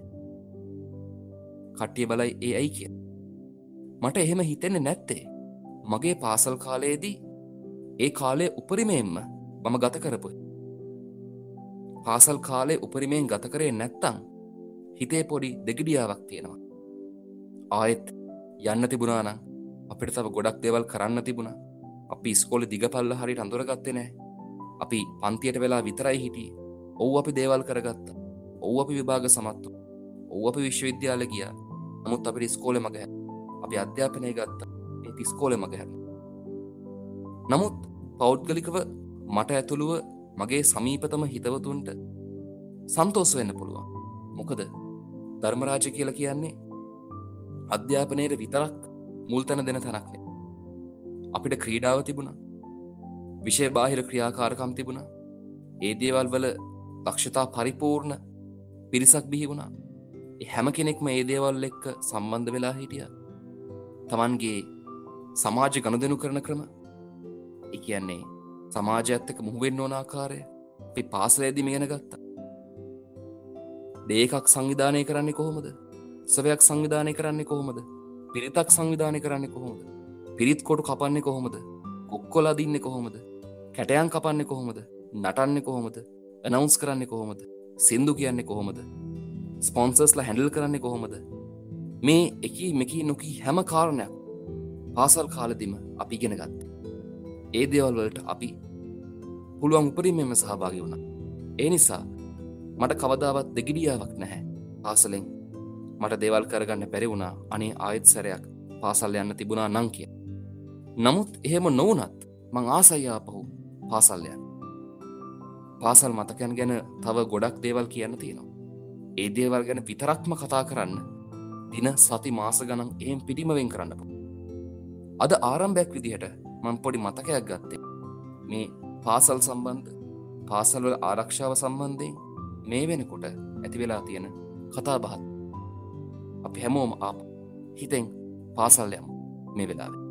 කට්ටිය බලයි ඒ ඇයි කිය. මට එහෙම හිතෙන්නේ නැත්තේ. මගේ පාසල් කාලයේදී ඒ කාලය උපරිමයෙන්ම මම ගත කරපු. පාසල් කාලේ උපරිමයෙන් ගත කරේ නැත්තං හිතේ පොඩි දෙගිඩියාවක් තියෙනවා. ආයෙත් යන්න තිබුණානං අපිට තව ගොඩක් දෙවල් කරන්න තිබුණ. අපි ස්කෝල දිගපල්ල හරි අඳුරගත්තේ නෑ අපි පන්තියට වෙලා විතරයි හිටිය. ඔව් අපි දේවල් කරගත්ත. ඔව් අපි විභාග සමත්තු ඔව් අපි විශ්වවිද්‍යාල ගිය. නමුත් අපිට ස්කෝල මගහ අපි අධ්‍යාපනය ගත්ත. ඒ ස්කෝල මගහැර නමුත් පෞද්ගලිකව මට ඇතුළුව මගේ සමීපතම හිතවතුන්ට සන්තෝස වෙන්න පුළුවන්. මොකද ධර්මරාජ කියල කියන්නේ අධ්‍යාපනයට විතරක් මුල්තැන දෙන තැනක්නේ අපිට ක්‍රීඩාව තිබුණ. විෂය බාහිර ක්‍රියාකාරකම් තිබුණ. ඒ දේවල් වල දක්ෂතා පරිපූර්ණ පිරිසක් බිහි වුණා. හැම කෙනෙක්ම ඒ දේවල් එක්ක සම්බන්ධ වෙලා හිටිය. තමන්ගේ සමාජ ගණදනු කරන ක්‍රම? එකන්නේ සමාජඇත්තක මුහුවෙන් ඕනාකාරය අපි පාසලේදි මේගෙන ගත්තා. දේකක් සංවිධානය කරන්නේ කොහොමද? සවයක් සංවිධානය කරන්නේ කොහොමද? පිරිතක් සංවිධානය කරන්නේ කොහොමද? පිරිත් කොටු කපන්නේ කොහොමද? කොක්කොලා දින්න කොහොමද? කැටයන් කපන්නේ කොහොමද? නටන්න කොහොමද? ඇනවුන්ස් කරන්නේ කොහොමද? සින්දු කියන්නේ කොහොමද? ස්පොන්සර්ස්ල හැඩල් කරන්නේ කොහොමද? මේ එකී මෙකී නොකී හැම කාරණයක් පාසල් කාලදිම අපි ගෙන ගත්ත. ඒ දේවල්වලට අපි පුළුවන් උපරිමෙම සහභාගි වුණ. ඒ නිසා මට කවදාවත් දෙගිඩියාවක් නැහැ. පාසලෙන් මට දේවල් කරගන්න පැරි වුණා. අනේ ආයත් සැරයක් පාසල් යන්න තිබුණා නං කිය. නමුත් එහෙම නොවනත් මං ආසයියාපහු පාසල්යන් පාසල් මතකයන් ගැන තව ගොඩක් දේවල් කියන්න තියෙනවා. ඒ දේවල් ගැන විතරක්ම කතා කරන්න දින සති මාස ගණන් එහෙම් පිටිමවෙන් කරන්නපු අද ආරම්භයක් විදිහට මං පොඩි මතකයක් ගත්තේ. මේ පාසල් සම්බන්ධ පාසල්වල ආරක්ෂාව සම්බන්ධයෙන් මේ වෙනකොට ඇති වෙලා තියෙන කතා බහත්. අපි හැමෝම අප හිතෙන් පාසල් යම් මේ වෙලාවේ.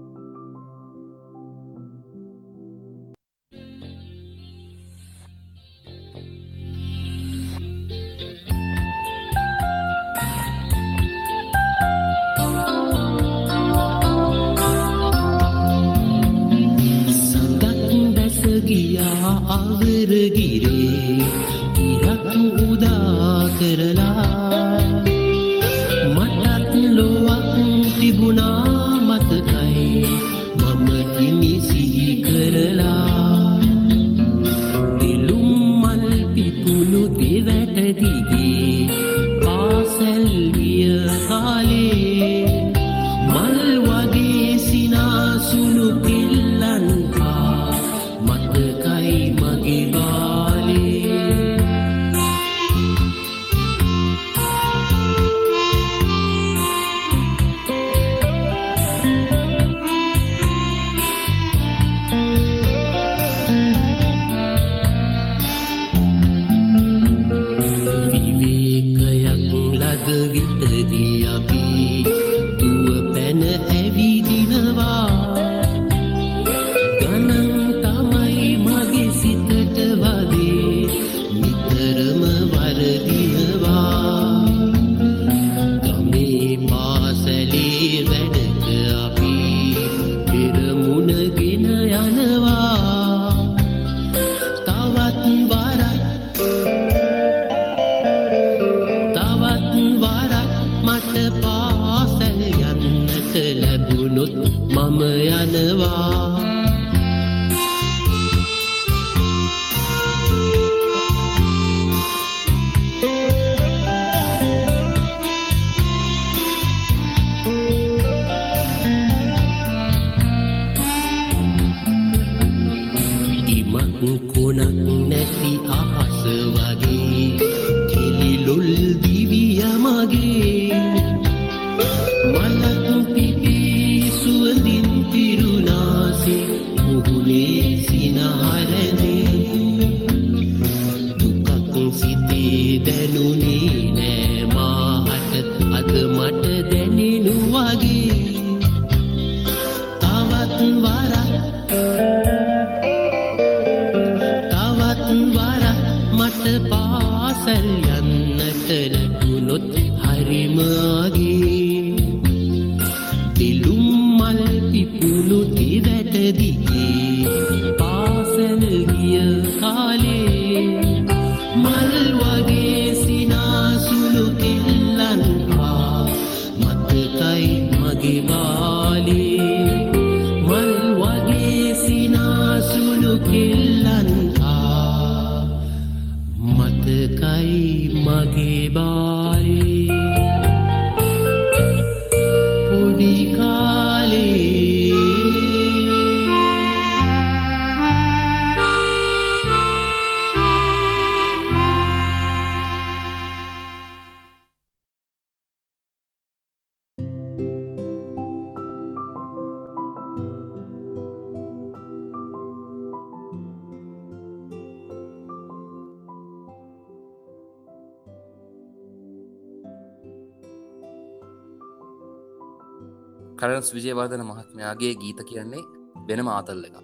කරන්ස් විජයවර්ධන මහත්මයාගේ ගීත කියන්නේ වෙනම ආතල්ල එක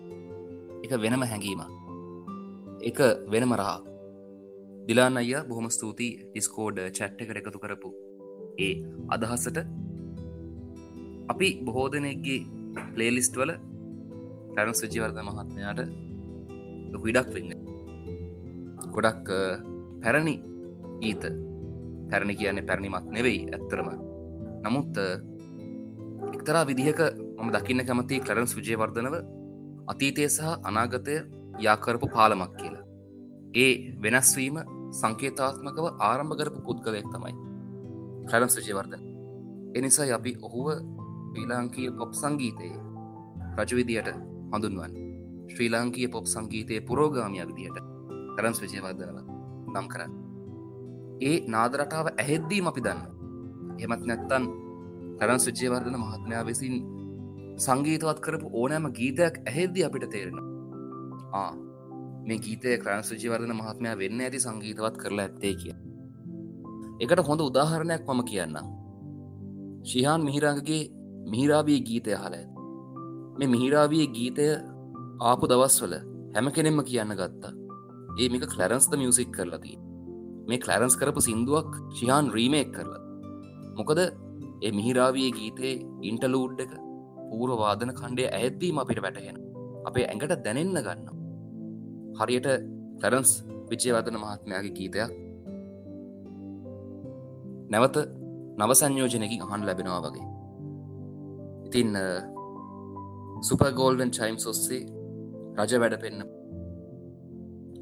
එක වෙනම හැඟීම එක වෙනම රහා දිලාන්න අය බොහොම ස්තුතියි ඩිස්කෝඩ් චැට් එකට එකතු කරපු ඒ අදහස්සට අපි බොහෝ දෙනෙක්ගේ ප්ලේලිස්ට් වල කරන්ස් විජයවර්ධ මහත්මයාට ලොකු ඉඩක් වෙන්න. ගොඩක් අ, පැරණි ඊත පැරණි කියන්නේ පැරණිමත් නෙවෙයි ඇත්තරම නමුත් අ, එක්තරා විදිහක මම දකින්න කැමති කලරන්ස් විජයවර්ධනව අතීතය සහ අනාගතය යාකරපු පාලමක් කියලා. ඒ වෙනස්වීම සංකේතාත්මකව ආරම්භ කරපු පුද්ගලයෙක් තමයි. කලන්ස් විජයවර්ධන. එනිසා අපි ඔහුව ශ්‍රී ලාංකීය පොප් සංගීතයේ රජවිදියට හඳුන්වන්. ශ්‍රී ලාංකීය පොප් සංගීතයේ පුරෝගාමිය විදියට කරන්ස් විජයවර්ධනව නම් කරන්න. ඒ නාදරටාව ඇහෙද්දීම අපි දන්න. එමත් නැත්තන් තරන් සුජ්‍යවර්ධන මහත්මයා විසින් සංගීතවත් කරපු ඕනෑම ගීතයක් ඇහෙද්දි අපිට තේරෙන ආ මේ ගීතය ක්‍රන් සුජිවර්ධන මහත්මයා වෙන්න ඇති සංගීතවත් කරලා ඇත්තේ කිය එකට හොඳ උදාහරණයක් මම කියන්න ශිහාන් මිහිරංගගේ මිහිරාවී ගීතය හල ඇත්. මේ මිහිරාවී ගීතය ආපු දවස්වල හැම කෙනෙෙම කියන්න ගත්තා. ඒ මේක කලරන්ස්ද මියසික් කරලදී මේ කලරන්ස් කරපු සිින්දුවක් ශිහාන් රීමේක් කරලා මොකද ඒ මිහිරාවිය ගීතේ ඉන්ටලූඩ් එක පූර වාදන කණ්ඩේ ඇද්දීම අපිට වැටහෙන අපේ ඇඟට දැනෙන්න ගන්න හරියට තරන්ස් විජයවදන මහත්මයාගේ ගීතයක්. නැවත නවසංයෝජනකින් අහන් ලැබෙනවා වගේ. ඉතින් සුපගෝල්ඩන් චයිම්ස් ඔස්සේ රජ වැඩ පෙන්න්න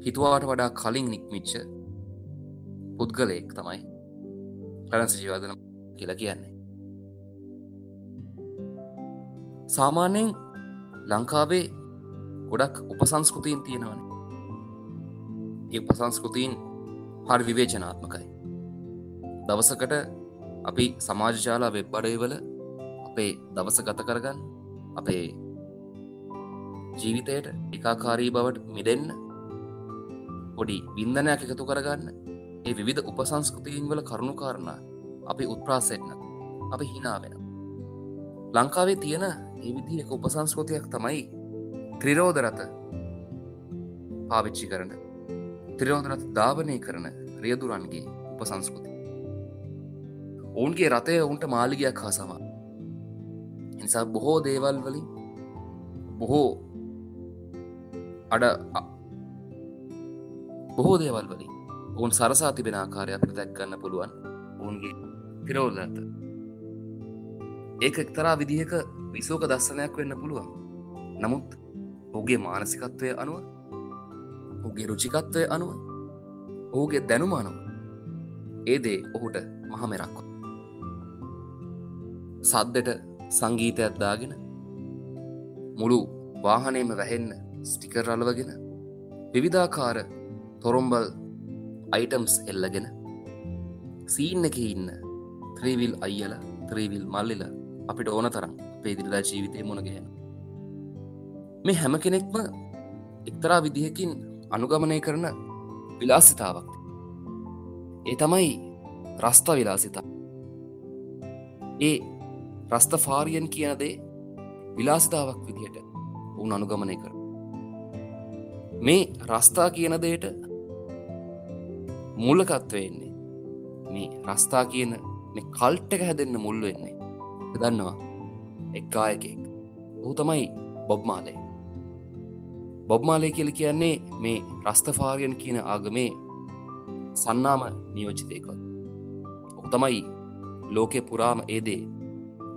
හිතුවාට වඩා කලින් නික්මිච්ච පුද්ගලයෙක් තමයි ලරන්ස ජීවාදන කියලා කියන්නේ. සාමාන්‍යයෙන් ලංකාවේ ගොඩක් උපසංස්කෘතියන් තියෙනවන. ඒ උපසංස්කෘතිීන් හරි විවේචනාත්මකයි. දවසකට අපි සමාජශාලා වෙබ්බඩයවල අපේ දවස ගත කරගන්න අපේ ජීවිතයට එකාකාරී බවට මිදෙන්න පොඩි බින්දනයක් එකතු කරගන්න ඒ විවිධ උපසංස්කෘතිීන් වල කරුණු කාරණා අපි උත්ප්‍රාසෙට්න අපි හිනාවෙන ලංකාවේ තියෙන ඒ විදි එක උපසංස්කෘතියක් තමයි ත්‍රිරෝධරත පාවිච්චි කරන ත්‍රිරෝධරත ධාවනය කරන රියදුරන්ගේ උපසංස්කෘති ඔවුන්ගේ රතය ඔවුන්ට මාලිගයක් හා සමා. නිසා බොහෝ දේවල් වලින් බොහෝ අඩ බොහෝ දේවල් වලින් ඔවුන් සරසා තිබෙන ආකාරය අපට දැක්කන්න පුළුවන්. ඔවුන්ගේ පිරෝධත ඒක එක්තරා විදිහක විසෝක දස්සනයක් වෙන්න පුළුවන්. නමුත් ඔහුගේ මානසිකත්වය අනුව ඔහුගේ රුචිකත්වය අනුව ඔහුගේ දැනුම අනුව ඒදේ ඔහුට මහමෙරක්ව සද්දට සංගීතයක් දාගෙන මුළු වාහනයම වැහෙන්න ස්ටිකර් අලවගෙන විවිධාකාර තොරොම්බල් අයිටම්ස් එල්ලගෙන සීන් එක ඉන්න ත්‍රීවිල් අයියල ත්‍රීවිල් මල්ලිල අපිට ඕන තරම් පේදිරදා ජීවිතය මුණගහෙන මේ හැම කෙනෙක්ම එක්තරා විදිහකින් අනුගමනය කරන විලාසිතාවක්. ඒ තමයි රස්ථ විලාසිතා. ඒ රස්ථ ෆාරියන් කියනදේ විලාසිතාවක් විදිහට උන් අනුගමනය කර මේ රස්ථා කියන දේට මුල්ලකත්වයෙන්නේ මේ රස්ථා කියන මේ කල්ට් එක හැදෙන්න්න මුල් වෙන්නේ දන්නවා. එක්කායකෙක් ඔහු තමයි බොබ්මාලේ බොබ්මාලය කියල කියන්නේ මේ රස්ථෆාරියන් කියන ආගමේ සන්නාම නියෝජිතයකොත් ඔහු තමයි ලෝකෙ පුරාම ඒදේ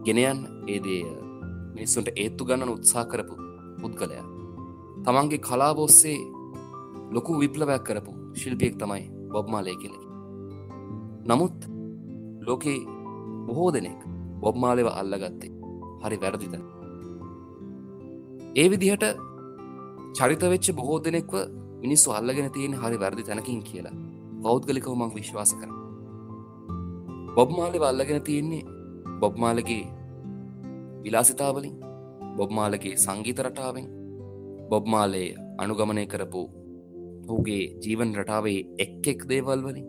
ගෙනයන් ඒදේ මිනිස්සුන්ට ඒත්තු ගන්නන උත්සා කරපු පුද්ගලයා. තමන්ගේ කලාව ඔස්සේ ලොකු විප්ලවයක් කරපු ශිල්පියෙක් තමයි බොබ්මාලය කියලකි නමුත් ලෝකේ බොහෝ දෙනෙක් බොබ්මාලෙව අල්ලගත්තේ. හරි වැරදිත ඒ විදිහට චරිතවෙච්ච බොහෝ දෙනෙක්ව මිනිස්සු අල්ලගෙන තියෙන හරි වැරදි තැනකින් කියලා. පෞද්ගලිකව මං විශ්වාස කර බොබ්මාලෙ වල්ලගෙන තියෙන්නේ බොබ්මාලගේ විලාසිතාවලින් බොබ්මාලගේ සංගීත රටාවෙන් බොබ්මාලේ අනුගමනය කරපු ඔහුගේ ජීවන රටාවේ එක් එක් දේවල් වලින්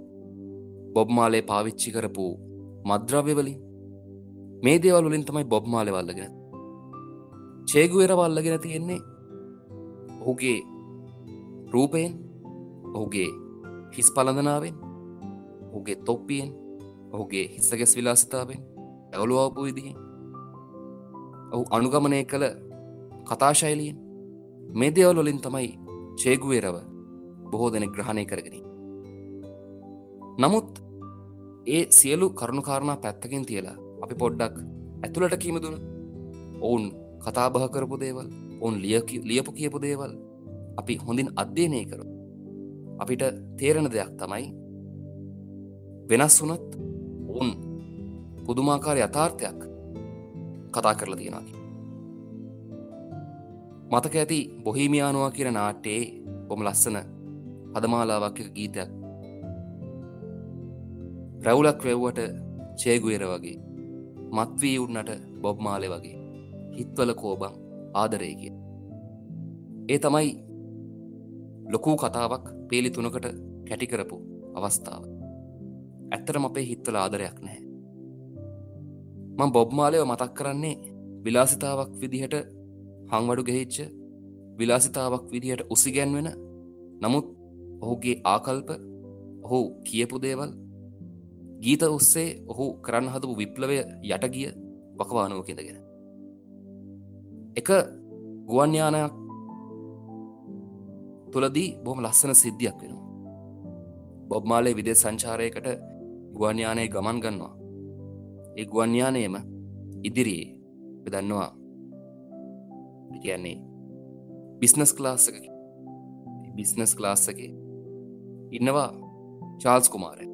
බොබ්මාලේ පාවිච්චි කරපු මද්‍රව්‍යවලින් මේ දේවල් වලින් තමයි බොබ්මාලෙ වල්ලගෙන චේගුවර වල්ලගෙන තියෙන්නේ ඔහුගේ රූපයෙන් ඔහුගේ හිස් පලඳනාවෙන් ඔහුගේ තොප්පියෙන් ඔහුගේ හිස්සගැස් විලාසිතාවෙන් ඇවලුවාපු විදිහ ඔහු අනුගමනය කළ කතාශෛලියෙන් මේ දේවල් වලින් තමයි චේගුවේරව බොහෝ දෙනෙ ග්‍රහණය කරගෙන නමුත් ඒ සියලු කරුණුකාරණා පැත්තකින් තියලා අපි පොඩ්ඩක් ඇතුළට කීමදුන ඔවුන් කතාබහ කරපු දේවල් ඔවුන් ලියපු කියපු දේවල් අපි හොඳින් අධ්‍යයනය කරු අපිට තේරණ දෙයක් තමයි වෙනස් වනත් ඔවුන් පුදුමාකාර යථාර්ථයක් කතා කරලා තියෙනකි මතක ඇති බොහිමියානවා කියන නාට්‍යයේ බොම ලස්සන පදමාලාවක් එක ගීතයක් රැවුලක් රැව්වට චේගුවර වගේ මත්වී උන්නට බොබ්මාලෙ වගේ හිත්වල කෝබං ආදරය කිය. ඒ තමයි ලොකූ කතාවක් පේලි තුනකට කැටිකරපු අවස්ථාව. ඇත්තරම අපේ හිත්වල ආදරයක් නැහැ. මං බොබ්මාලයව මතක් කරන්නේ විලාසිතාවක් විදිහට හංවඩු ගෙහිච්ච විලාසිතාවක් විදිහට උසිගැන්වෙන නමුත් ඔහුගේ ආකල්ප ඔහු කියපු දේවල් ගීත ඔස්සේ ඔහු කරන්න හදපු විප්ලවය යටගිය වකවානුව කෙදගෙන එක ගුවන්්‍යානයක් තුළදී බොහම ලස්සන සිද්ධියක් වෙනවා. බොබ්මාලේ විදේ සංචාරයකට ගුවන්්‍යානය ගමන් ගන්නවා. ඒ ගුවන්්‍යානයම ඉදිරියේ දන්නවා කියන්නේ බිස්නස් ක්ලාස්සක බිස්නස් ක්ලාස්සක ඉන්නවා චාල්ස් කුමාරය.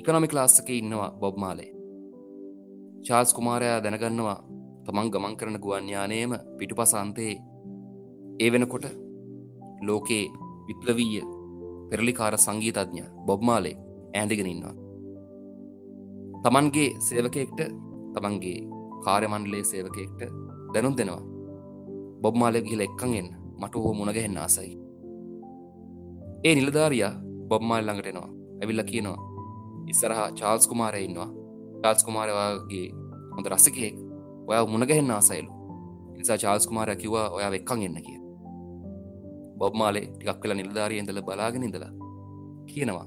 ඉකනොමි ක්ලාස්සක ඉන්නවා බොබ්මාලේ චාල්ස් කුමාරයා දැනගන්නවා තමන් ගමන් කරන ගුවන්්‍යානයම පිටු පසන්තයේ ඒ වෙනකොට ලෝකයේ විප්ලවීය පෙරලිකාර සංගීතඥ බොබ්මාලේ ඇඳගෙන ඉන්නවා. තමන්ගේ සේවකයෙක්ට තමන්ගේ කාර්යමණ්ඩලේ සේවකයෙක්ට දැනුම් දෙනවා. බොබ්මාලය ගිහිල එක්කන් එන්න. මට හෝ මුණගහෙන්න ආසයි. ඒ නිලධාරයා බොබ්මාල් ළඟටෙනවා ඇවිල්ල කියනවා ඉස්සරහා චාල්ස් කුමාරය ඉන්නවා. චාල්ස් කුමාරවාගේ හොඳ රසිකයෙක්. ඔය මුණගහෙන්න ආසයිලු. නිසා චාල්ස් කුමාරය කිවවා ඔයා එක්කන් එන්න කිය බොබ්මාලේ ටිකක් කලා නිලධාරය ඉඳල බලාගෙන ඉඳලා කියනවා.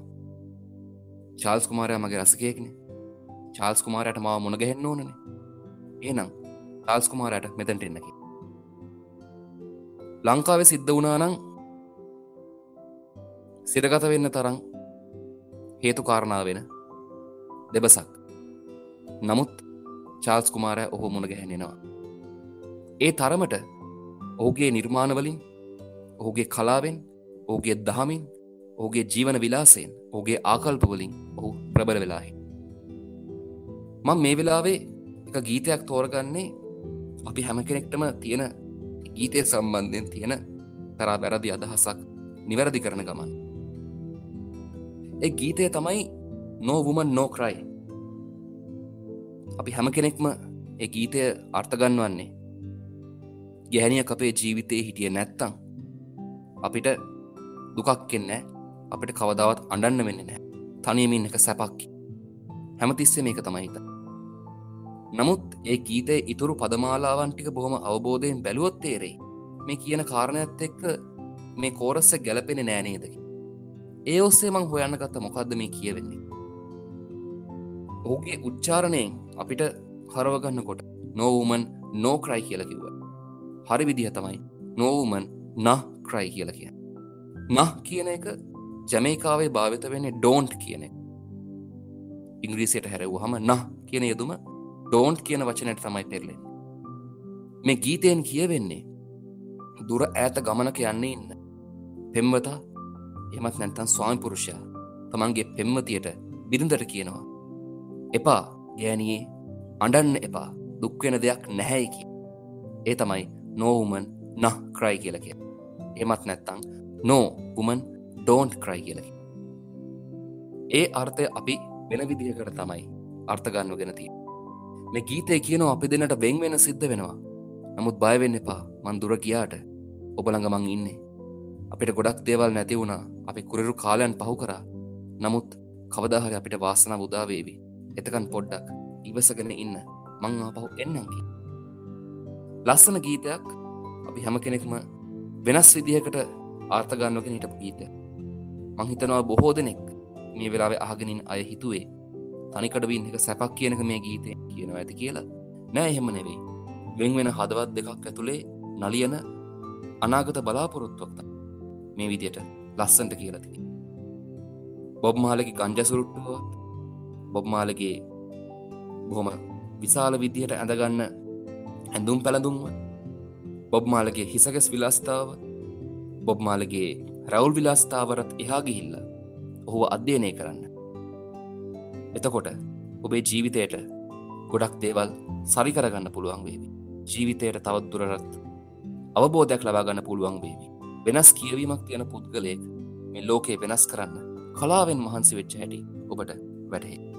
චාල්ස් කුමාරය මගේ රසකයෙක්න. චාල්ස් කුමාරයට මාව මුණගහෙන්න ඕනන. ඒනම් චාල්ස් කුමාරයට මෙතැන්ට එන්නකි ලංකාවේ සිද්ධ වනානං සිරගත වෙන්න තරං හේතු කාරණාව වෙන දෙබසක්. නමුත් චාල්ස් කුමාරය ඔහු මුණ ගැහැනෙනවා. ඒ තරමට ඔහුගේ නිර්මාණවලින් ඔහුගේ කලාවෙන් ඔහුගේ දහමින් ඔහුගේ ජීවන විලාසයෙන් ඔහුගේ ආකල්පවලින් ඔහු ප්‍රබල වෙලාහි මං මේ වෙලාවේ එක ගීතයක් තෝරගන්නේ අපි හැම කෙනෙක්ටම තියෙන ගීතය සම්බන්ධයෙන් තියෙන තරා වැරදි අදහසක් නිවැරදි කරන ගමන්. ඒ ගීතය තමයි නෝවුමන් නෝක්‍රයි. අපි හැම කෙනෙක්ම ඒ ගීතය අර්ථගන්වන්නේ ගැහැනියක් අපේ ජීවිතයේ හිටිය නැත්තං අපිට දුකක් කෙන්න අපිට කවදාවත් අඩන්න වෙන්න නෑ තනියමින් එක සැපක්කි හැමතිස්සේ මේක තමයිත නමුත් ඒ ගීතය ඉතුරු පදමාලාවන්ටික බොහොම අවබෝධයෙන් බැලුවොත් තේරෙයි. මේ කියන කාරණයත් එක්ක මේ කෝරස්ස ගැලපෙන නෑනේදකි ඒ ඔස්සේ මං හොයන්න ගත්ත මොකක්ද මේ කියවෙන්නේ? ඔහුගේ උච්චාරණයෙන් අපිට හරවගන්න කොට නෝවමන් නෝ ක්‍රයි කියල කිව්ව. හරි විදිහ තමයි නෝවමන් නහ ක්‍රයි කියල කිය නහ කියන එක ජමේකාවේ භාවිත වෙන්නේ ඩෝන්ට් කියන එක. ඉංග්‍රීසියට හැරවූ හම නහ කියන යෙදුම ඩෝන්ට් කියන වචනයට තමයි පෙරලෙන් මේ ගීතයෙන් කියවෙන්නේ දුර ඈත ගමනක යන්නේ ඉන්න පෙම්වතා එමත් නැන්තන් ස්වාමිපුරුෂයා තමන්ගේ පෙම්මතියට බිරිඳට කියනවා. එපා ගෑනයේ අඩන්න එපා. දුක්වෙන දෙයක් නැහැයිකි ඒ තමයි නෝවමන් නහ ක්‍රයි කියල කිය එමත් නැත්තං නෝ උමන් ඩෝන්ට් ක්‍රයි කියලකි ඒ අර්ථය අපි වෙන විදිහකට තමයි අර්ථගන්න ගෙනතිී මේ ගීතය කියනවා අපි දෙන්නට බෙං වෙන සිද්ධ වෙනවා. නමුත් බයවෙන්න එපා. මන් දුර කියාට ඔබළඟ මං ඉන්නේ. අපිට ගොඩක් දේවල් නැති වුණා. අපි කුරරු කාලයන් පහු කරා. නමුත් කවදාහරි අපිට වාසන බුදාවේවි එතකන් පොඩ්ඩක් ඉවසගෙන ඉන්න. මං ආපහු එන්නකි ලස්සන ගීතයක් අපි හැම කෙනෙක්ම වෙනස් විදිහකට ආර්ථගන්නවගෙන හිටපු ගීතය මංහිතනවා බොහෝ දෙනෙක් මේ වෙලාවේ අහගෙනින් අය හිතුවේ තනිකඩවින් එක සැපක් කියනක මේ ගීතය කියනවා ඇති කියලා. නෑ එහෙම නෙවෙයි. වෙන් වෙන හදවත් දෙකක් ඇතුළේ නලියන අනාගත බලාපොරොත්තුවක්ත මේ විදියට ලස්සන්ට කියලති බොබ්මාලකි ගංජසුරුට්ටුවත් බොබ්මාලගේ බොහොම විශාල විදිහට ඇඳගන්න ඇඳුම් පැළඳුම්ව බොබ්මාලගේ හිසගැස් විලාස්ථාව බොබ්මාලගේ රැවුල් විලාස්ථාවරත් එහා ගිහිල්ල ඔහුව අධ්‍යයනය කරන්න. එතකොට ඔබේ ජීවිතයට ගොඩක් දේවල් සරිකරගන්න පුළුවන් වේවි. ජීවිතයට තවත් දුරරත් අවබෝධයක් ලබාගන්න පුළුවන් වේවි. වෙනස් කියවීමක් තියෙන පුද්ගලයෙක් මේ ලෝකයේ වෙනස් කරන්න කලාවෙන් මහන්සි වෙච්ච හැටි ඔබට වැටහේ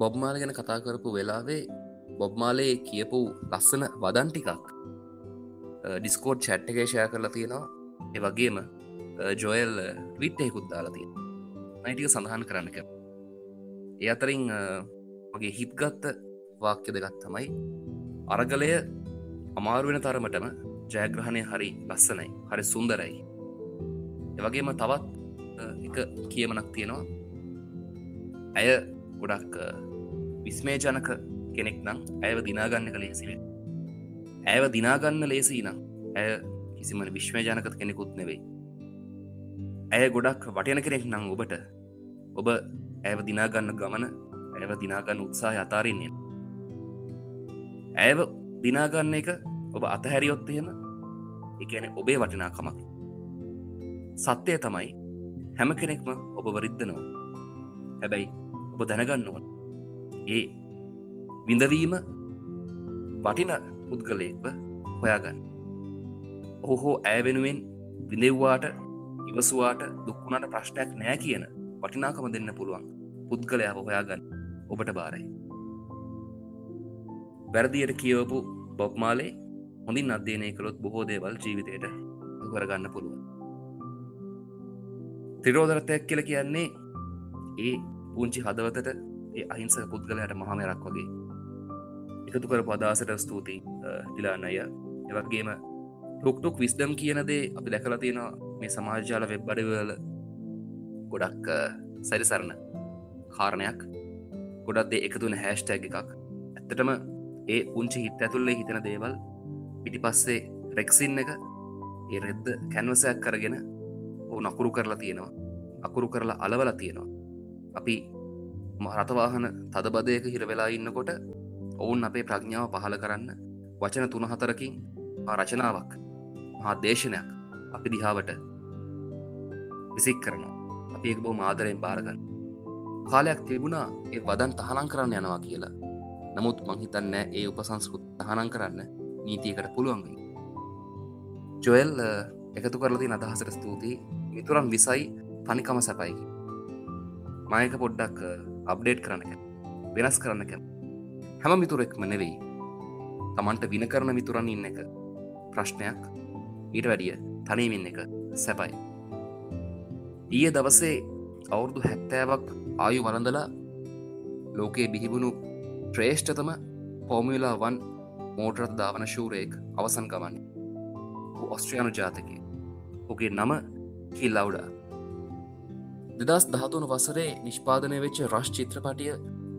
බොබ්මාල ගැන කතා කරපු වෙලාවේ බොබ්මාලේ කියපු ලස්සන වදන් ටිකක් ඩිස්කෝඩ් චැට් එක ෂය කරලා තියෙනවා. ඒ වගේම ජොයල් විට්ටයකුත් දාලා තියෙන නයිටික සඳහන් කරන්නක ඒ අතරින් මගේ හිත්ගත්ත වාක්‍ය දෙගත් තමයි අරගලය අමාරුවෙන තරමටම ජයග්‍රහණය හරි ලස්සනයි හරි සුන්දරයි. එවගේම තවත් එක කියමනක් තියෙනවා. ඇය ගොඩක් විස්මේ ජනක කෙනෙක් නම් ඇයව දිනාගන්න කළ ලේසිවේ ඇව දිනාගන්න ලේසි නම් ඇය කිසිම විශ්වය ජනකත කෙනෙකුත් නෙවෙයි. ඇය ගොඩක් වටයන කෙනෙක් නං ඔබට ඔබ ඇව දිනාගන්න ගමන ඇව දිනාගන්න උත්සා අතාරන්නේ ඇව දිනාගන්න එක ඔබ අතහැරියොත්තයම එකන ඔබේ වටිනාකමක්. සත්‍යය තමයි හැම කෙනෙක්ම ඔබ වරිද්ධනවා හැබැයි ඔබ දැනගන්න ඕන. ඒ විඳවීම වටින පුද්ගලයෙක්ව හොයාගන්න. ඔහු හෝ ඇය වෙනුවෙන් විඳෙව්වාට ඉවසවාට දුක්ුණට ප්‍රශ්නයක් නෑ කියන වටිනාකම දෙන්න පුළුවන් පුද්ගලයාව හොයාගන්න ඔබට බාරයි. වැරදියට කියවපු බොබ්මාලේ හොඳින් අධ්‍යයනය කළොත් බොහෝ දේවල් ජීවිතයට කරගන්න පුළුවන්. තිරෝධරතයක් කියල කියන්නේ ඒ පුංචි හදවතට ඒ අහිංස පුද්ගලයට මහමරක් වගේ එකතු කර පදාසට ස්තුතියි ටිලාන්නය එවගේම ටොක්ටොක් විස්දම් කියනදේ අපි දැකලා තියෙනවා මේ සමාජාල වෙබ් බඩවල ගොඩක් සැරිසරණ කාරණයක්. ගොඩක්දේ එකතුන හැෂ්ටැග එකක්. ඇත්තටම ඒ පුංචි හිත් ඇතුල්ලේ හිතන දේවල් පිටි පස්සේ රෙක්සින් එක ඒ රෙද්ද කැන්වසයක් කරගෙන ඕ නකුරු කරලා තියෙනවා. අකුරු කරලා අලවල තියෙනවා. අපි රතවාහන තදබදයක හිරවෙලා ඉන්නකොට ඔවුන් අපේ ප්‍රඥාව පහල කරන්න වචන තුන හතරකින් රචනාවක් මහා දේශනයක් අපි දිහාවට විසික් කරනවා. අපි එක් බෝ මාදරයෙන් බාරගන්න කාලයක් තිබුණා ඒ වදන් තහනම් කරන්න යනවා කියලා. නමුත් මංහිතන්න ඒ උපසංස්කෘත් තහනම් කරන්න නීතියකට පුළුවන්ගේ ජොයල් එකතු කරලති අදහසට ස්තුතියි. මිතුරන් විසයි තනිකම සැපයිකි මයක පොඩ්ඩක් අප්ඩේට් කරනක වෙනස් කරන්නක හැම මිතුරෙක්ම නෙවෙයි. තමන්ට වින කරන මිතුරන් ඉන්න එක ප්‍රශ්නයක්. ඊට වැඩිය තනීමින් එක සැපයි. ඊය දවසේ අවුරුදු හැත්තෑවක් ආයු වලඳලා ලෝකයේ බිහිබුණු ශ්‍රේෂ්ඨතම පෝමිලා වන් මෝටරත් ධාවන ශූරයෙක් අවසන් ගමන්. ඔස්ට්‍රයානු ජාතකය. ඔගේ නම කිල්ලවුඩා. දෙදස් දහතුන වසරේ නිෂ්පාදනය වෙච්ච රශ් චිත්‍රපටිය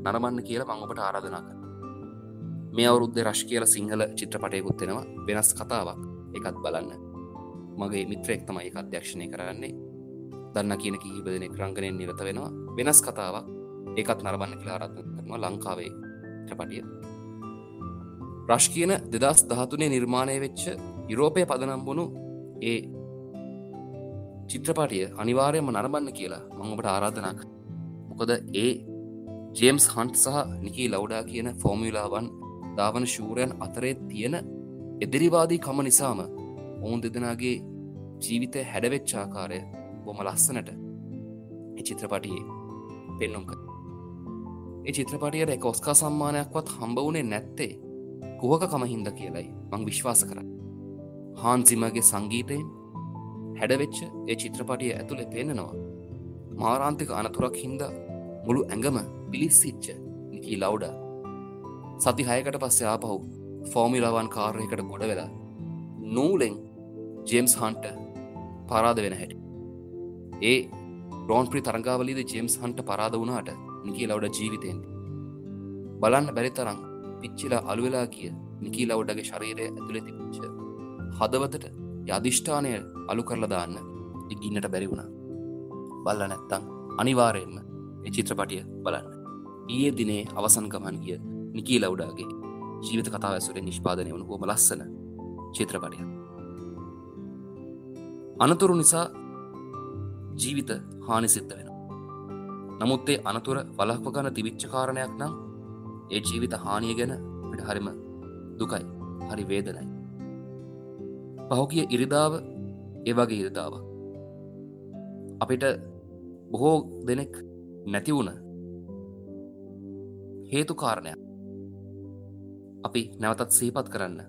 නරමන්න කියලා මංඔපට ආරාධනාක මේ අවුරුද්ධ රශ් කියල සිංහල චිත්‍රපටයකුත්වෙනවා වෙනස් කතාවක්. එකත් බලන්න. මගේ මිත්‍රයෙක් තමයි එක අධ්‍යක්ෂණය කරන්නේ. දන්න කියන කිහිපදනෙ රංගනයෙන් නිරත වෙනවා. වෙනස් කතාවක්. ඒකත් නරබන්න කියලා ආරාධන කරනවා ලංකාවේ චපටිය රශ් කියන දෙදස් දහතුනේ නිර්මාණය වෙච්ච යුරෝපය පදනම් වුණු ඒ චිත්‍රපටිය අනිවාරයම නරබන්න කියලා මංඔබට ආරාධනක් මොකද ඒ ජේම්ස් හන්ට් සහ නිකී ලවඩා කියන ෆෝමිලාවන් ධාවන ශූරයන් අතරේ තියෙන එදිරිවාදී කම නිසාම ඔවුන් දෙදෙනගේ ජීවිතය හැඩවෙච්චාකාරය බොම ලස්සනට එ චිත්‍රපටියේ පෙන්නුම්ක ඒ චිත්‍රපටියට එක ඔස්කා සම්මානයක්වත් හම්බ වුණේ නැත්තේ කුහක කමහින්ද කියලයි මං විශ්වාස කර හාන්සිමගේ සංගීතයෙන් හැඩවෙච්ච ඒ චිත්‍රපටිය ඇතුළේ පෙන්නනවා. මාරාන්තික අනතුරක් හින්ද මුළු ඇඟම පිලිස්සිච්ච නිකී ලව්ඩ. සති හයකට පස්සේ ආපහු ෆෝමිලවන් කාර්යකට ගොඩ වෙලා නූලෙන් ජේම්ස් හන්ට පරාද වෙන හැටි. ඒ රෝන්ප්‍රි තරංගාවලීද ජේම්ස් හන්ට පරාද වුණාට නිකී ලවඩ ජීවිතයෙන්. බලන්න බැරි තරම් පිච්චිලා අලුවෙලා කිය නිකී ලවඩගේ ශරීරය ඇතුළෙ තිබිච්ච හදවතට යධිෂ්ඨානය අලු කරලා දාන්න. ඉගින්නට බැරි වුණ. බල්ල නැත්තං අනිවාරයෙන්ම එ චිත්‍රපටිය බලන්න. ඊයේ දිනේ අවසන් ගමන් ගිය නිකී ලව්ඩාගේ ජීවිත කතාව ඇසුරේ නිෂ්පාදනය වුණු හොම ලස්සන චිත්‍රපටිය අනතුරු නිසා ජීවිත හානි සිද්ධ වෙන නමුත්තේ අනතුර වලක්වගන තිවිච්ච කාරණයක් නම් ඒ ජීවිත හානිය ගැන පිට හරිම දුකයි හරි වේදනයි. පහුකිය ඉරිදාව ඒවගේ ඉරිදාව අපිට බොහෝ දෙනෙක් නැතිවුණ හේතු කාරණයක්. අපි නැවතත් සීපත් කරන්න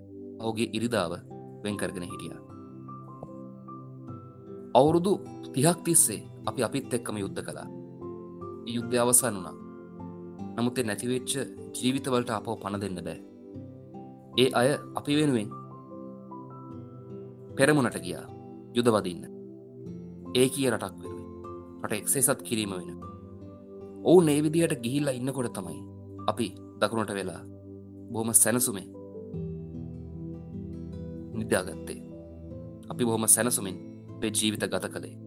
ඔහුගේ ඉරිදාව වෙන්කරගෙන හිටිය. අවුරුදු තිහක් තිස්සේ අපි අපිත් එක්කම යුද්ධ කළා. යුද්ධ අවසන් වුණා. නමුත් නැතිවෙච්ච ජීවිතවලට අපෝ පණ දෙන්න බෑ. ඒ අය අපි වෙනුවෙන් පෙරමුණට ගියා. යුදවදින්න. ඒ කිය රටක් වෙනුවෙන්. රට එක්සේසත් කිරීම වෙන. ඔවුන් ඒ විදිහට ගිහිල්ලා ඉන්නකොට තමයි අපි දකුණට වෙලා බොහොම සැනසුමේ නිදාගත්තේ අපි බොහොම සැනසුමින් පේ ජීවිත ගත කළේ.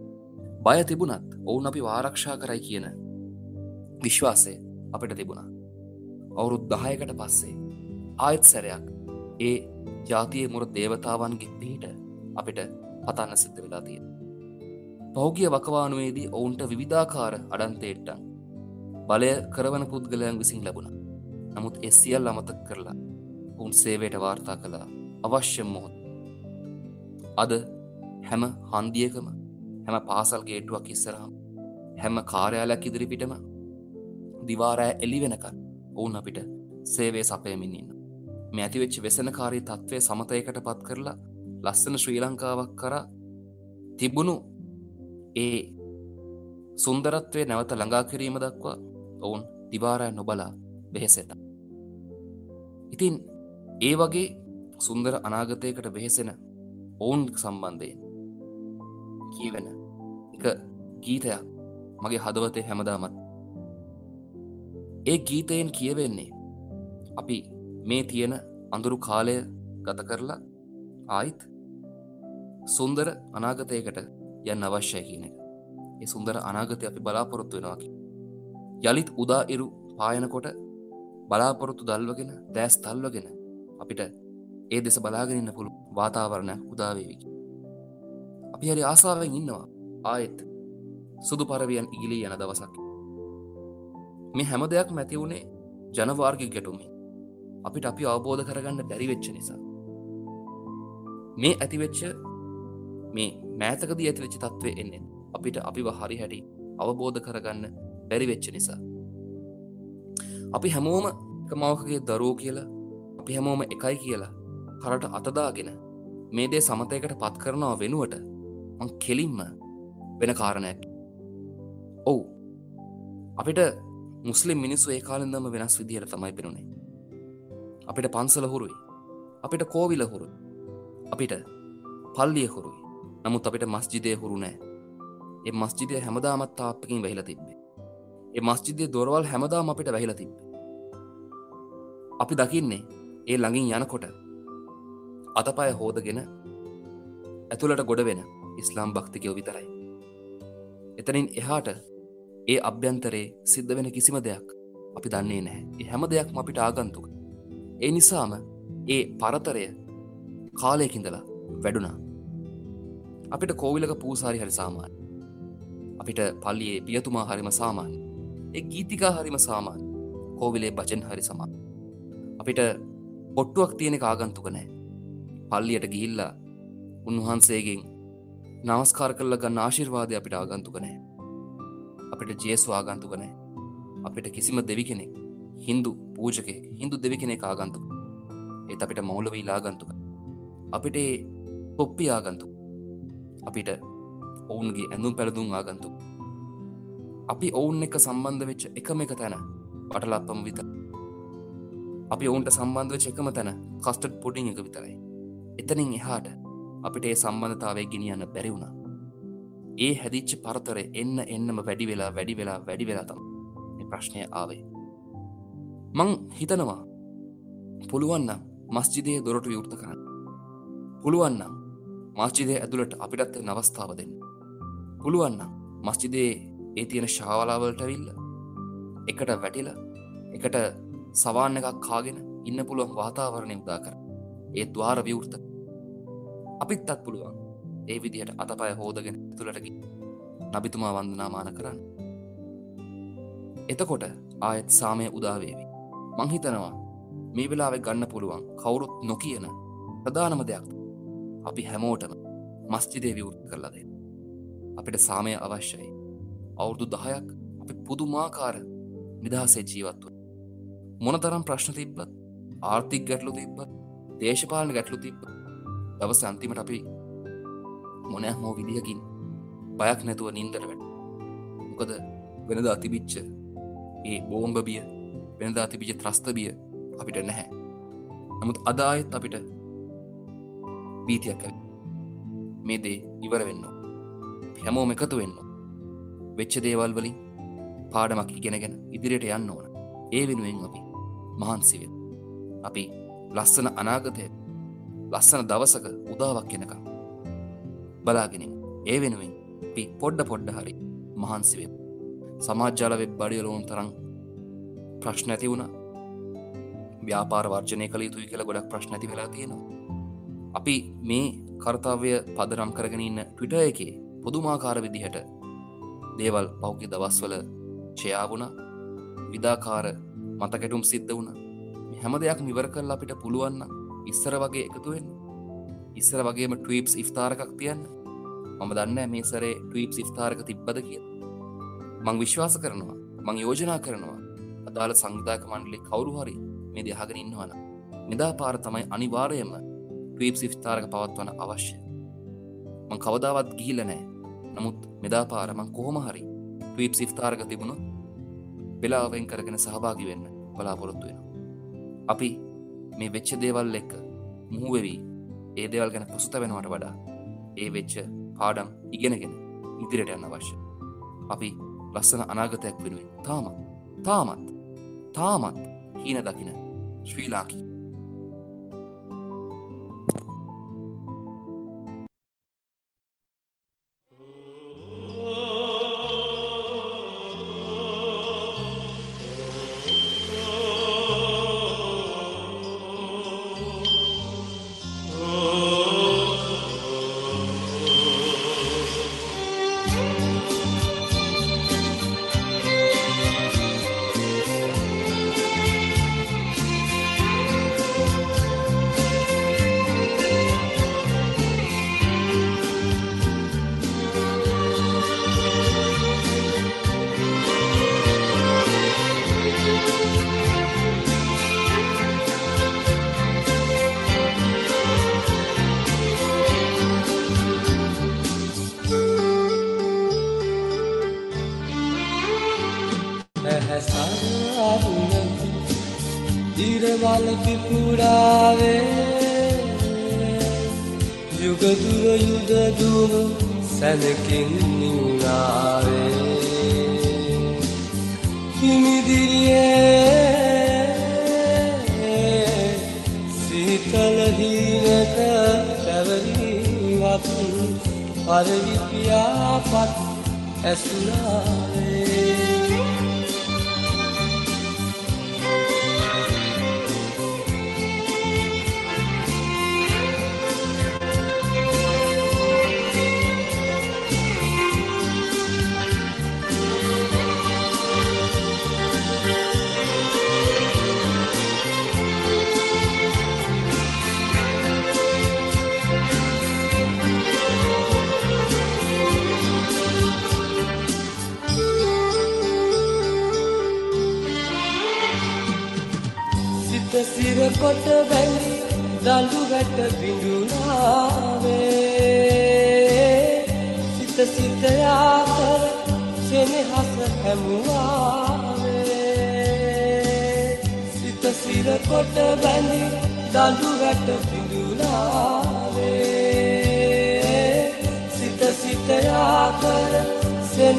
බය තිබුණත් ඔවුන් අපි වාරක්ෂා කරයි කියන විශ්වාසය අපිට තිබුණා. අවුරුත් දහයකට පස්සේ ආයත් සැරයක් ඒ ජාතිය මුර දේවතාවන්ගේ පිහිට අපිට පතන්න සිද්ධ වෙලා තියෙන පෞගිය වකවානුවේදී ඔවුන්ට විවිධාකාර අඩන්තේට්ටන් බලය කරවන පුද්ගලයන් විසින් ලැබුණ. නමුත් එ සියල් අමතක් කරලා උන් සේවයට වාර්තා කළා අවශ්‍ය මොහොත්. අද හැම හන්දියකම හැම පාසල් ගේටුවක් ඉස්සරහම් හැම කාර්යාලයක් ඉදිරිපිටම දිවාරෑ එලි වෙනකන් ඔවුන් අපිට සේවේ සපයමින් ඉන්න මේ ඇතිවෙච්ච වෙසනකාරී තත්ත්වය සමතයකට පත් කරලා ලස්සන ශ්‍රී ලංකාවක් කර තිබුණු ඒ සුන්දරත්වය නැවත ළඟා කිරීම දක්වා ඔවුන් දිවාරෑ නොබලා බෙහෙසෙට ඉතින් ඒ වගේ සුන්දර අනාගතයකට වෙහෙසෙන ඔවුන් සම්බන්ධයෙන් කියවෙන එක ගීතයක් මගේ හදවතේ හැමදාමත්. ඒ ගීතයෙන් කියවෙන්නේ අපි මේ තියෙන අඳුරු කාලය ගත කරලා ආයිත් සුන්දර අනාගතයකට යන්න අවශ්‍යය කියන එක. ඒ සුන්දර අනාගතය අපි බලාපොරොත්තු වෙනවාකි යළිත් උදා ඉරු පායනකොට බලාපොරොත්තු දල්වගෙන දෑස් තල්වගෙන අපිට ඒ දෙස බලාගෙනන්න පුළු වාතාවරණයක් උදාවේවිකි අපි හරි ආසාාවෙන් ඉන්නවා. ආයෙත් සුදු පරවියන් ඉගිලී යන දවසක්. මේ හැම දෙයක් මැති වුණේ ජනවාර්ගි ගැටුමි අපිට අපි අවබෝධ කරගන්න බැරිවෙච්ච නිසා. මේ ඇතිවෙච්ච මේ මෑතකදී ඇතිවෙච්ච තත්ත්වය එන්නේ. අපිට අපිව හරි හැටි අවබෝධ කරගන්න බැරිවෙච්ච නිසා. අපි හැමෝම එකමවකගේ දරෝ කියලා අපි හැමෝම එකයි කියලා කරට අතදාගෙන මේ දේ සමතයකට පත් කරනවා වෙනුවට මං කෙලින්ම වෙන කාරණයක්. ඔවු. අපිට මුස්ලිම් මිනිස්සු ඒ කාලෙන්දම වෙනස් විදිහයට තමයි පෙනුනේ. අපිට පන්සල හුරුයි. අපිට කෝවිල හුරු අපිට පල්ලිය හුරුයි. නමුත් අපිට මස්ජිදය හුරු නෑ. ඒ මස්ජිදය හැමදාමත් තාපකින් වෙහිලා තිබ්බේ. ඒ මස්ජිදය දොරවල් හැමදාම අපිට වැහිලා තිබ්බ. අපි දකින්නේ ඒ ළඟින් යනකොට අතපය හෝදගෙන ඇතුළට ගොඩ වෙන ඉස්ලාම් භක්තිකයෝ විතරයි. එතනින් එහාට ඒ අභ්‍යන්තරේ සිද්ධ වෙන කිසිම දෙයක් අපි දන්නේ නැහැ. හැම දෙයක්ම අපිට ආගන්තුක. ඒ නිසාම ඒ පරතරය කාලයකින්දලා වැඩුණා. අපිට කෝවිලක පූසාරි හරි සාමාන් අපිට පල්ලියේ පියතුමා හරිම සාමාන්‍ය එ ගීතිකා හරිම සාමාන්‍ය කෝවිලේ බචන් හරි සමා අපිට පොට්ටුවක් තියෙන කාගන්තුක නෑ. පල්ලියට ගිහිල්ලා උන්වහන්සේගෙන් නවස්කාර කල්ල ගන්න ආශිර්වාදය අපිට ආගන්තුක නෑ. අපිට ජේසු ආගන්තුක නෑ. අපිට කිසිම දෙවි කෙනෙක් හින්දු පූජකය හින්දු දෙවි කෙනෙ ආගන්තුක. ඒත් අපිට මෞලවී ලාගන්තුක අපිට පොප්පි ආගන්තු අපිට ඔවුන්ගේ ඇඳුම් පැළදුම් ආගන්තු. අපි ඔවුන් එක සම්බන්ධ වෙච්ච එකම එක තැන පටලප්පම විත අපි ඔවුන්ට සම්බන්ධ වෙච්ච එකම තැන කස්ටඩ් පොඩිං එක විතරයි. එතනින් එහාට අපිට ඒ සම්බන්ධතාවය ගෙනියන්න බැරි වුණා. ඒ හැදිච්ච පරතරය එන්න එන්නම වැඩි වෙලා වැඩි වෙලා වැඩි වෙලා තම ප්‍රශ්නය ආවේ. මං හිතනවා පුළුවන්න මස්ජිදය දොරට විවෘත කරන්න. පුළුවන්නම් මස්ජිදය ඇතුළට අපිටත් නවස්ථාව දෙන්න. පුළුවන්න මස්ජිදේ ඒ තියෙන ශාවලාවලට විල්ල එකට වැටිලා එකට සවාන්න එකක් කාගෙන ඉන්න පුළුවන් වාතාවරණය උදා කර. ඒ දවාර විවෘත. අපිත් අත් පුළුවන් ඒ විදිහට අතපය හෝදගෙන තුළටකි නබිතුමා වන්දනාමාන කරන්න. එතකොට ආයත් සාමය උදාවේවි මංහිතනවා මේ වෙලාවෙ ගන්න පුළුවන් කවුරුත් නොකියන ප්‍රධානම දෙයක්. අපි හැමෝටම මස්ජිදේ විවෘත් කරලද අපිට සාමය අවශ්‍යයි. අවුරුදු දහයක් අපි පුදුමාකාර නිදහසේ ජීවත්ව මොනතරම් ප්‍රශ්න තිබ්බත් ආර්ථික් ගැටලු තිබ්බත් දේශපාලන ගැටලු තිබ්බ දවස අන්තිමට අපි මොනෑ හෝ විදිහකින් බයක් නැතුව නින්දර වැට මොකද වෙනද අතිබිච්ච ඒ බෝම්බ බිය වෙනද අතිබිච ත්‍රස්ත බිය අපිට නැහැ. නමුත් අදායත් අපිට බීතියක් ඇ මේ දේ ඉවර වෙන්න හැමෝම එකතු වෙන්න වෙච්ච දේවල් වලින් පාඩමක් ඉගෙනගෙන ඉදිරියට යන්න ඕන. ඒ වෙනුවෙන් අපි මහන්සිව අපි ලස්සන අනාගතය ලස්සන දවසක උදාවක් එනකම් බලාගෙනින් ඒ වෙනුවෙන් පි පොඩ්ඩ පොඩ්ඩ හරි මහන්සිවේ සමාජ්‍යාල වෙබ් බඩියලුවන් තරම් ප්‍රශ්න ඇති වුණ. ව්‍යාපාර වර්ජනය කළ යුතුයි කියල ගොඩක් ප්‍රශ්න ඇති වෙලා තියෙනවා. අපි මේ කර්තාවය පදරම් කරගෙන ඉන්න ටවිට එකේ පොදුමාකාර විදිහට දේවල් පෞගි දවස්වල ෂයාවුණ විදාකාර මතකැටුම් සිද්ධ වුණ. හැම දෙයක් මිවර කල් අපිට පුළුවන්න ඉස්සර වගේ එකතුවෙන් ඉස්සර වගේම ටවීප්ස් ඉස්ථාරකක් තියන්න. මම දන්න මේ සරේ ටවීප් ඉස්ථාරක තිබ්බද කිය මං විශ්වාස කරනවා මං යෝජනා කරනවා අදාළ සංවිධාක මණ්ඩලි කවුරු හරි මේ දෙහගෙන ඉන්නවන මෙදා පාර තමයි අනිවාරයම ටවීප් සිස්ථාරක පවත්වන අවශ්‍ය. මං කවදාවත් ගිහිල නෑ. නමුත් මෙදා පාරමං කොහොම හරි ටවීප් සිස්ථාරක තිබුණු වෙලාවෙන් කරගෙන සහභාගි වෙන්න බලාපොරොත්තු වෙන අපි මේ වෙච්ච දේවල් එක්ක මුහුවවී ඒ දේවල් ගැන පසුත වෙනවට වඩා ඒ වෙච්ච පාඩම් ඉගෙනගෙන ඉදිරියට යන්න අවශ්‍ය. අපි ලස්සන අනාගතයක් වෙනුවෙන් තාමත් තාමත් තාමත් හීන දකින ශ්‍රී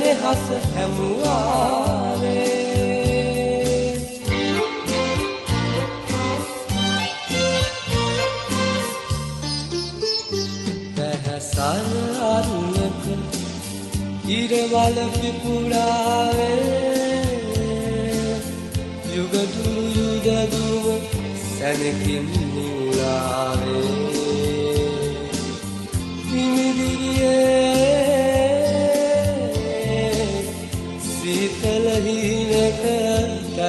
සෙනෙහස හැමුවාවේ පැහැසල් අරුණක ඉරවල පිපුඩාවේ යුගදුරු යුදදුම සැනකින් නිවුලාවේ හිමිදිරියේ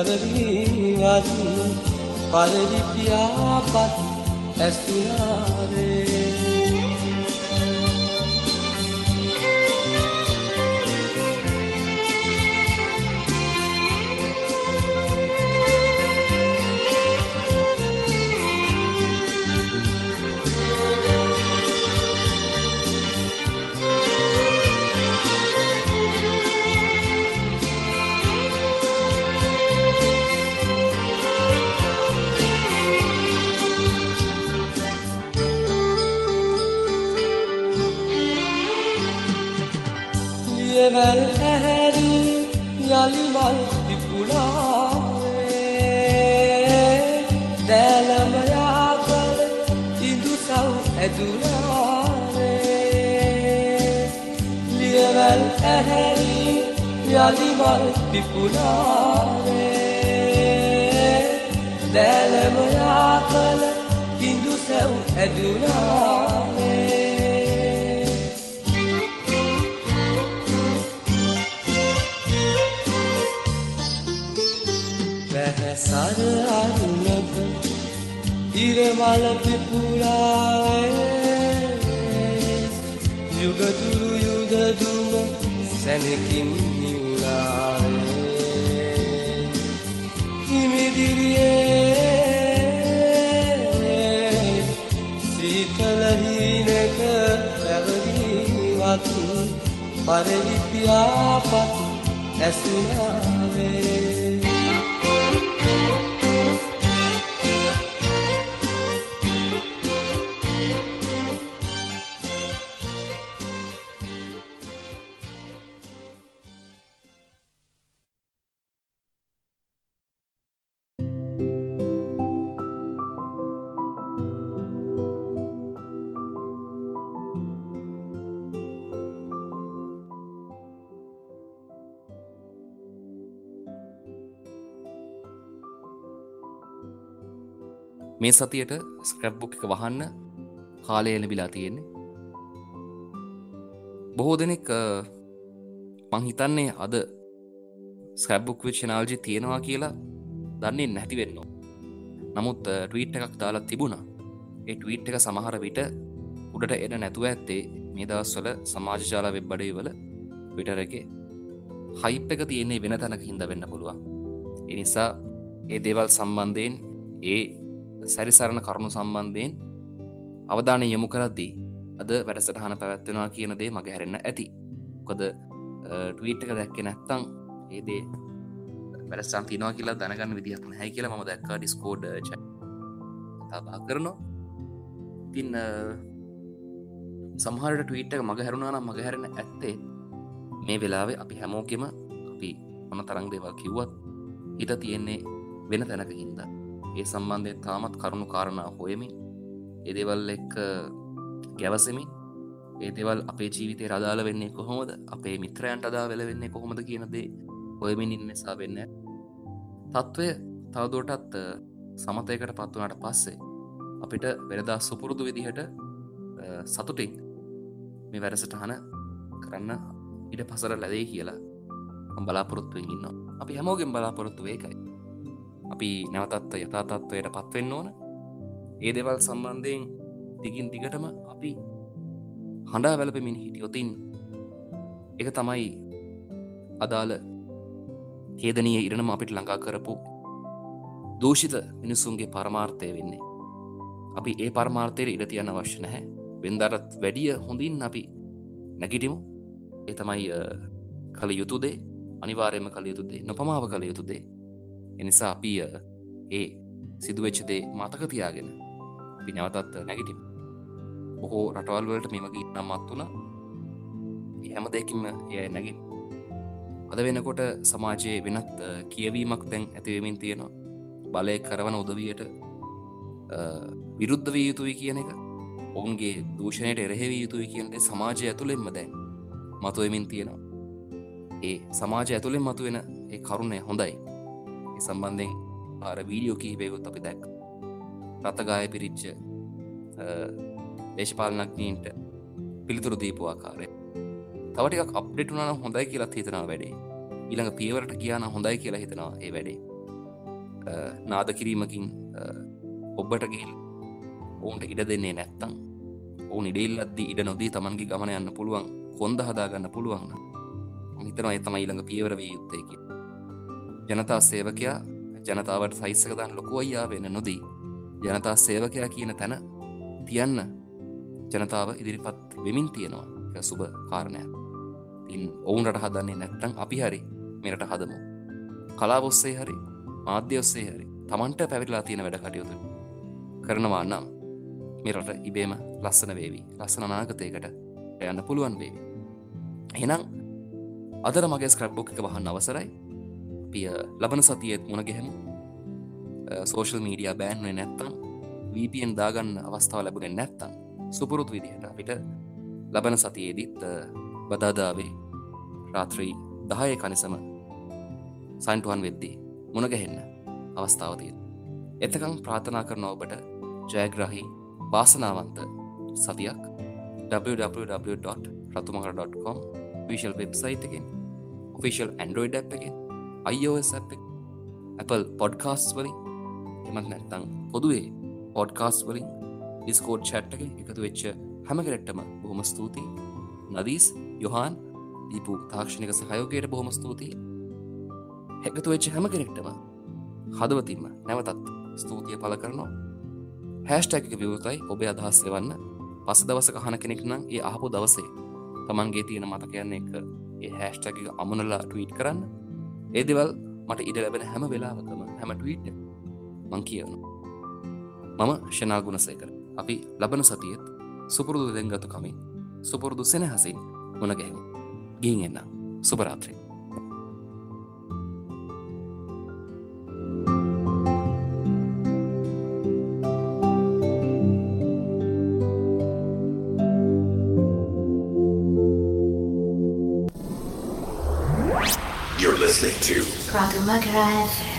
තැවරීවත් පලරිපියාපත් ඇස්තුනාවේ යළිමල් විපුලාවේ දෑලමයා කල ඉදු සැව් ඇදුනාවේ පැහැසර අරුණක ඉරමල පිපුරාවේ යුගදුරු යුදදුම සැනකින් නිවුලාවේ හිමිදිරියේ සීතලහීනක පැවරීවත් පරවිපියාපත් ඇසුනාවේ මේ සතියට ස්ක්‍රප්බුක් එක වහන්න කාලය එලබිලා තියෙන්නේ. බොහෝ දෙනෙක් මං හිතන්නේ අද ස්කැබ්බුක් විච්චනාල්ජි තියෙනවා කියලා දන්නේ නැති වෙන්නවා නමුත් ට්වීට් එකක් දාලා තිබුණා. ඒ ට්වීට් එක සමහර විට උඩට එන නැතුව ඇත්තේ මේ දවස්වල සමාජශාල වෙබ්බඩේ වල විටර එක හයිප් එක තියන්නේ වෙන තැනක හිද වෙන්න පුළුවන්. එනිසා ඒ දේවල් සම්බන්ධයෙන් ඒ සැරිසරණ කරුණු සම්බන්ධයෙන් අවධානය යොමු කරද්දී අද වැඩසටහන පැවැත්වෙනවා කියන දේ මග හැරෙන්න ඇති. කොද ටවීට් එක දැක්ක නැත්තං ඒදේ වැඩස්සන් තිනවා කියලා දැනගන්න විදිහක් නැහැ කියලා ම දැක්කා ඩිස්කෝඩ් තබා කරනවා. තින්න සමහරට ටවීට් එක මග හැරුණා නම් මග හැරෙන ඇත්තේ මේ වෙලාවේ අපි හැමෝකෙම අපි මොන තරං දේවල් කිව්වත් හිත තියෙන්නේ වෙන තැනක හින්ද. ඒ සම්බන්ධය තාමත් කරුණු කාරණා හොයමින් එදේවල් එක්ක ගැවසමින් ඒ දෙවල් අපේ ජීවිතය රදාල වෙන්නේ කොහොමද? අපේ මිත්‍රයන්ට අදා වෙල වෙන්නේ කොහොමද කියනදේ ඔයමින් ඉන්න නිසා වෙන්න තත්ත්වය තවදුවටත් සමතයකට පත්වනට පස්සේ අපිට වෙනදා සුපුරුදු විදිහට සතුටින් මේ වැඩසටහන කරන්න ඉට පසර ලැදේ කියලා බලාපොරොත්තුවෙන් ඉන්න අපි හැමෝගෙන් බලාපොරොත්තු ඒකයි. අපි නැවතත්ත යථතත්වයට පත්වෙන්න ඕන. ඒ දෙවල් සම්බන්ධයෙන් දිගින් දිගටම අපි හඬා වැලපෙමින් හිටියොතින් එක තමයි අදාළ හේදනය ඉරණම අපිට ළඟා කරපු දූෂිත මිනිස්සුන්ගේ පරමාර්ථය වෙන්නේ. අපි ඒ පරමාර්ථයට ඉඩ තියන්න අවශ්‍ය නැහැ. වෙන්දරත් වැඩිය හොඳින් අපි නැගිටිමු. ඒ තමයි කළ යුතුදේ අනිවාරයම කළ යුතුදේ නොපමාව කළ යුතුදේ එනිසා අපි ඒ සිදුවච්චදේ මතක තියාගෙන අපි නැවතත් නැගිටිම්. බොහෝ රටවල්වලට මෙමගේ නම් මත් වුණ. හැම දෙකින්ම එය නැගින්. අද වෙනකොට සමාජයේ වෙනත් කියවීමක් තැන් ඇතිවමින් තියෙනවා. බලය කරවන උදවියට විරුද්ධ වී යුතුයි කියන එක. ඔවුන්ගේ දූෂණයට එරහෙවී යුතුයි කියන්ට සමාජය ඇතුළෙන්ම දැන් මතුවමින් තියෙනවා. ඒ සමාජ ඇතුළෙන් මතුවෙන ඒ කරුණය හොඳයි. සම්බන්ධෙන් ආර වීඩියෝ කිහිපයකුත් අපි දැක් රතගාය පිරිච්ච දේශපාලනක්නීන්ට පිළිතුරු දීපු ආකාරය. තවටික් අප්ඩෙටුනන හොඳයි කියලත් හිතනවා වැඩේ. ඉළඟ පියවරට කියන හොඳයි කියලා හිතනවා ඒ වැඩේ. නාද කිරීමකින් ඔබ්බට ගිල් ඔවුන්ට ඉඩ දෙන්නේ නැත්තං ඔවුන් ඉඩෙල්ලද්දී ඉඩ නොදී තමන්ගේ ගමන යන්න පුළුවන් කොන්ද හදාගන්න පුළුවන් හිතනවා එතම ඊළඟ පියවර වී යුත්තයකි ජනතා සේවකයා ජනතාවට සයිස්සකතන් ලොකු අයියා වෙන නොදී ජනතා සේවකයා කියන තැන තියන්න ජනතාව ඉදිරිපත් වෙමින් තියෙනවා. සුභ කාරණයක්. තින් ඔවුන්ට හදන්නේ නැත්තං අපි හරි මෙරට හදමු. කලාබොස්සේ හරි මාධ්‍ය ඔස්සේ හරි තමන්ට පැවිලා තියෙන වැඩ කටයුතු කරනවා නම් මෙරට ඉබේම ලස්සන වේවි. ලස්සන නාගතයකට යන්න පුළුවන් වේවි. එනම් අදර මගේ ස්ක්‍රබ්බොක් එක වහන්න අවසරයි. පිය ලබන සතියත් මුණ ගෙහෙම. සෝෂල් මීඩිය බෑන්ුවේ නැත්තම් වපන් දාගන්න අවස්ථාව ලැබුණෙන් නැත්තම් සුපුරුත් විදිහට අපිට ලබන සතියේදීත් බදාදාවේ රාත්‍රී දහය කනිසම සයින්ටුවන් වෙද්දී මුණගැහෙන්න අවස්ථාවතිය එතකං ප්‍රාථනා කරන ඔබට ජයග්‍රහහි වාසනාවන්ත සතියක් www.රතුමහර.com විශල් වෙබ්සයිට් එකෙන් ඔෆිසිල් ඇන්ඩරෝයිඩ් ඇ් එකෙන් iOS Apple පොඩ්කාස් වලින් එමත් නැත්තං පොදුවේ පොඩ්කාස් වලින් ඩිස්කෝඩ් චැට් එක එකතු වෙච්ච හැම කෙරෙක්ටම බොහොම ස්තුතියි. නදීස් යොහන් දීපු තාක්ෂණික සහයෝගයට බොහොම ස්තුතියි. එකතු වෙච්ච හැම කෙනෙක්ටම හදවතින්ම නැවතත් ස්තුතිය පල කරනවා. හැස්ටැක විවතයි ඔබේ අදහස් එවන්න. පස දවසක හන කෙනෙක් නම් ඒ අහපු දවසේ තමන්ගේ තියෙන මතකයන්න එක ඒ හැස්ටැක අමුණලා ටවීට් කරන්න. ඒදවල් මට ඉඩ ලැබෙන හැම වෙලාවකම හැම ටවීට් මං කියවනු මම ෂනාගුණසේකර අපි ලබන සතියත් සුපුරුදු දෙංගතු කමින් සුපුරුදු සෙනහසින් මුණගැහෙමු ගින් එන්න සුපරාත්‍රී Raga Magaraj.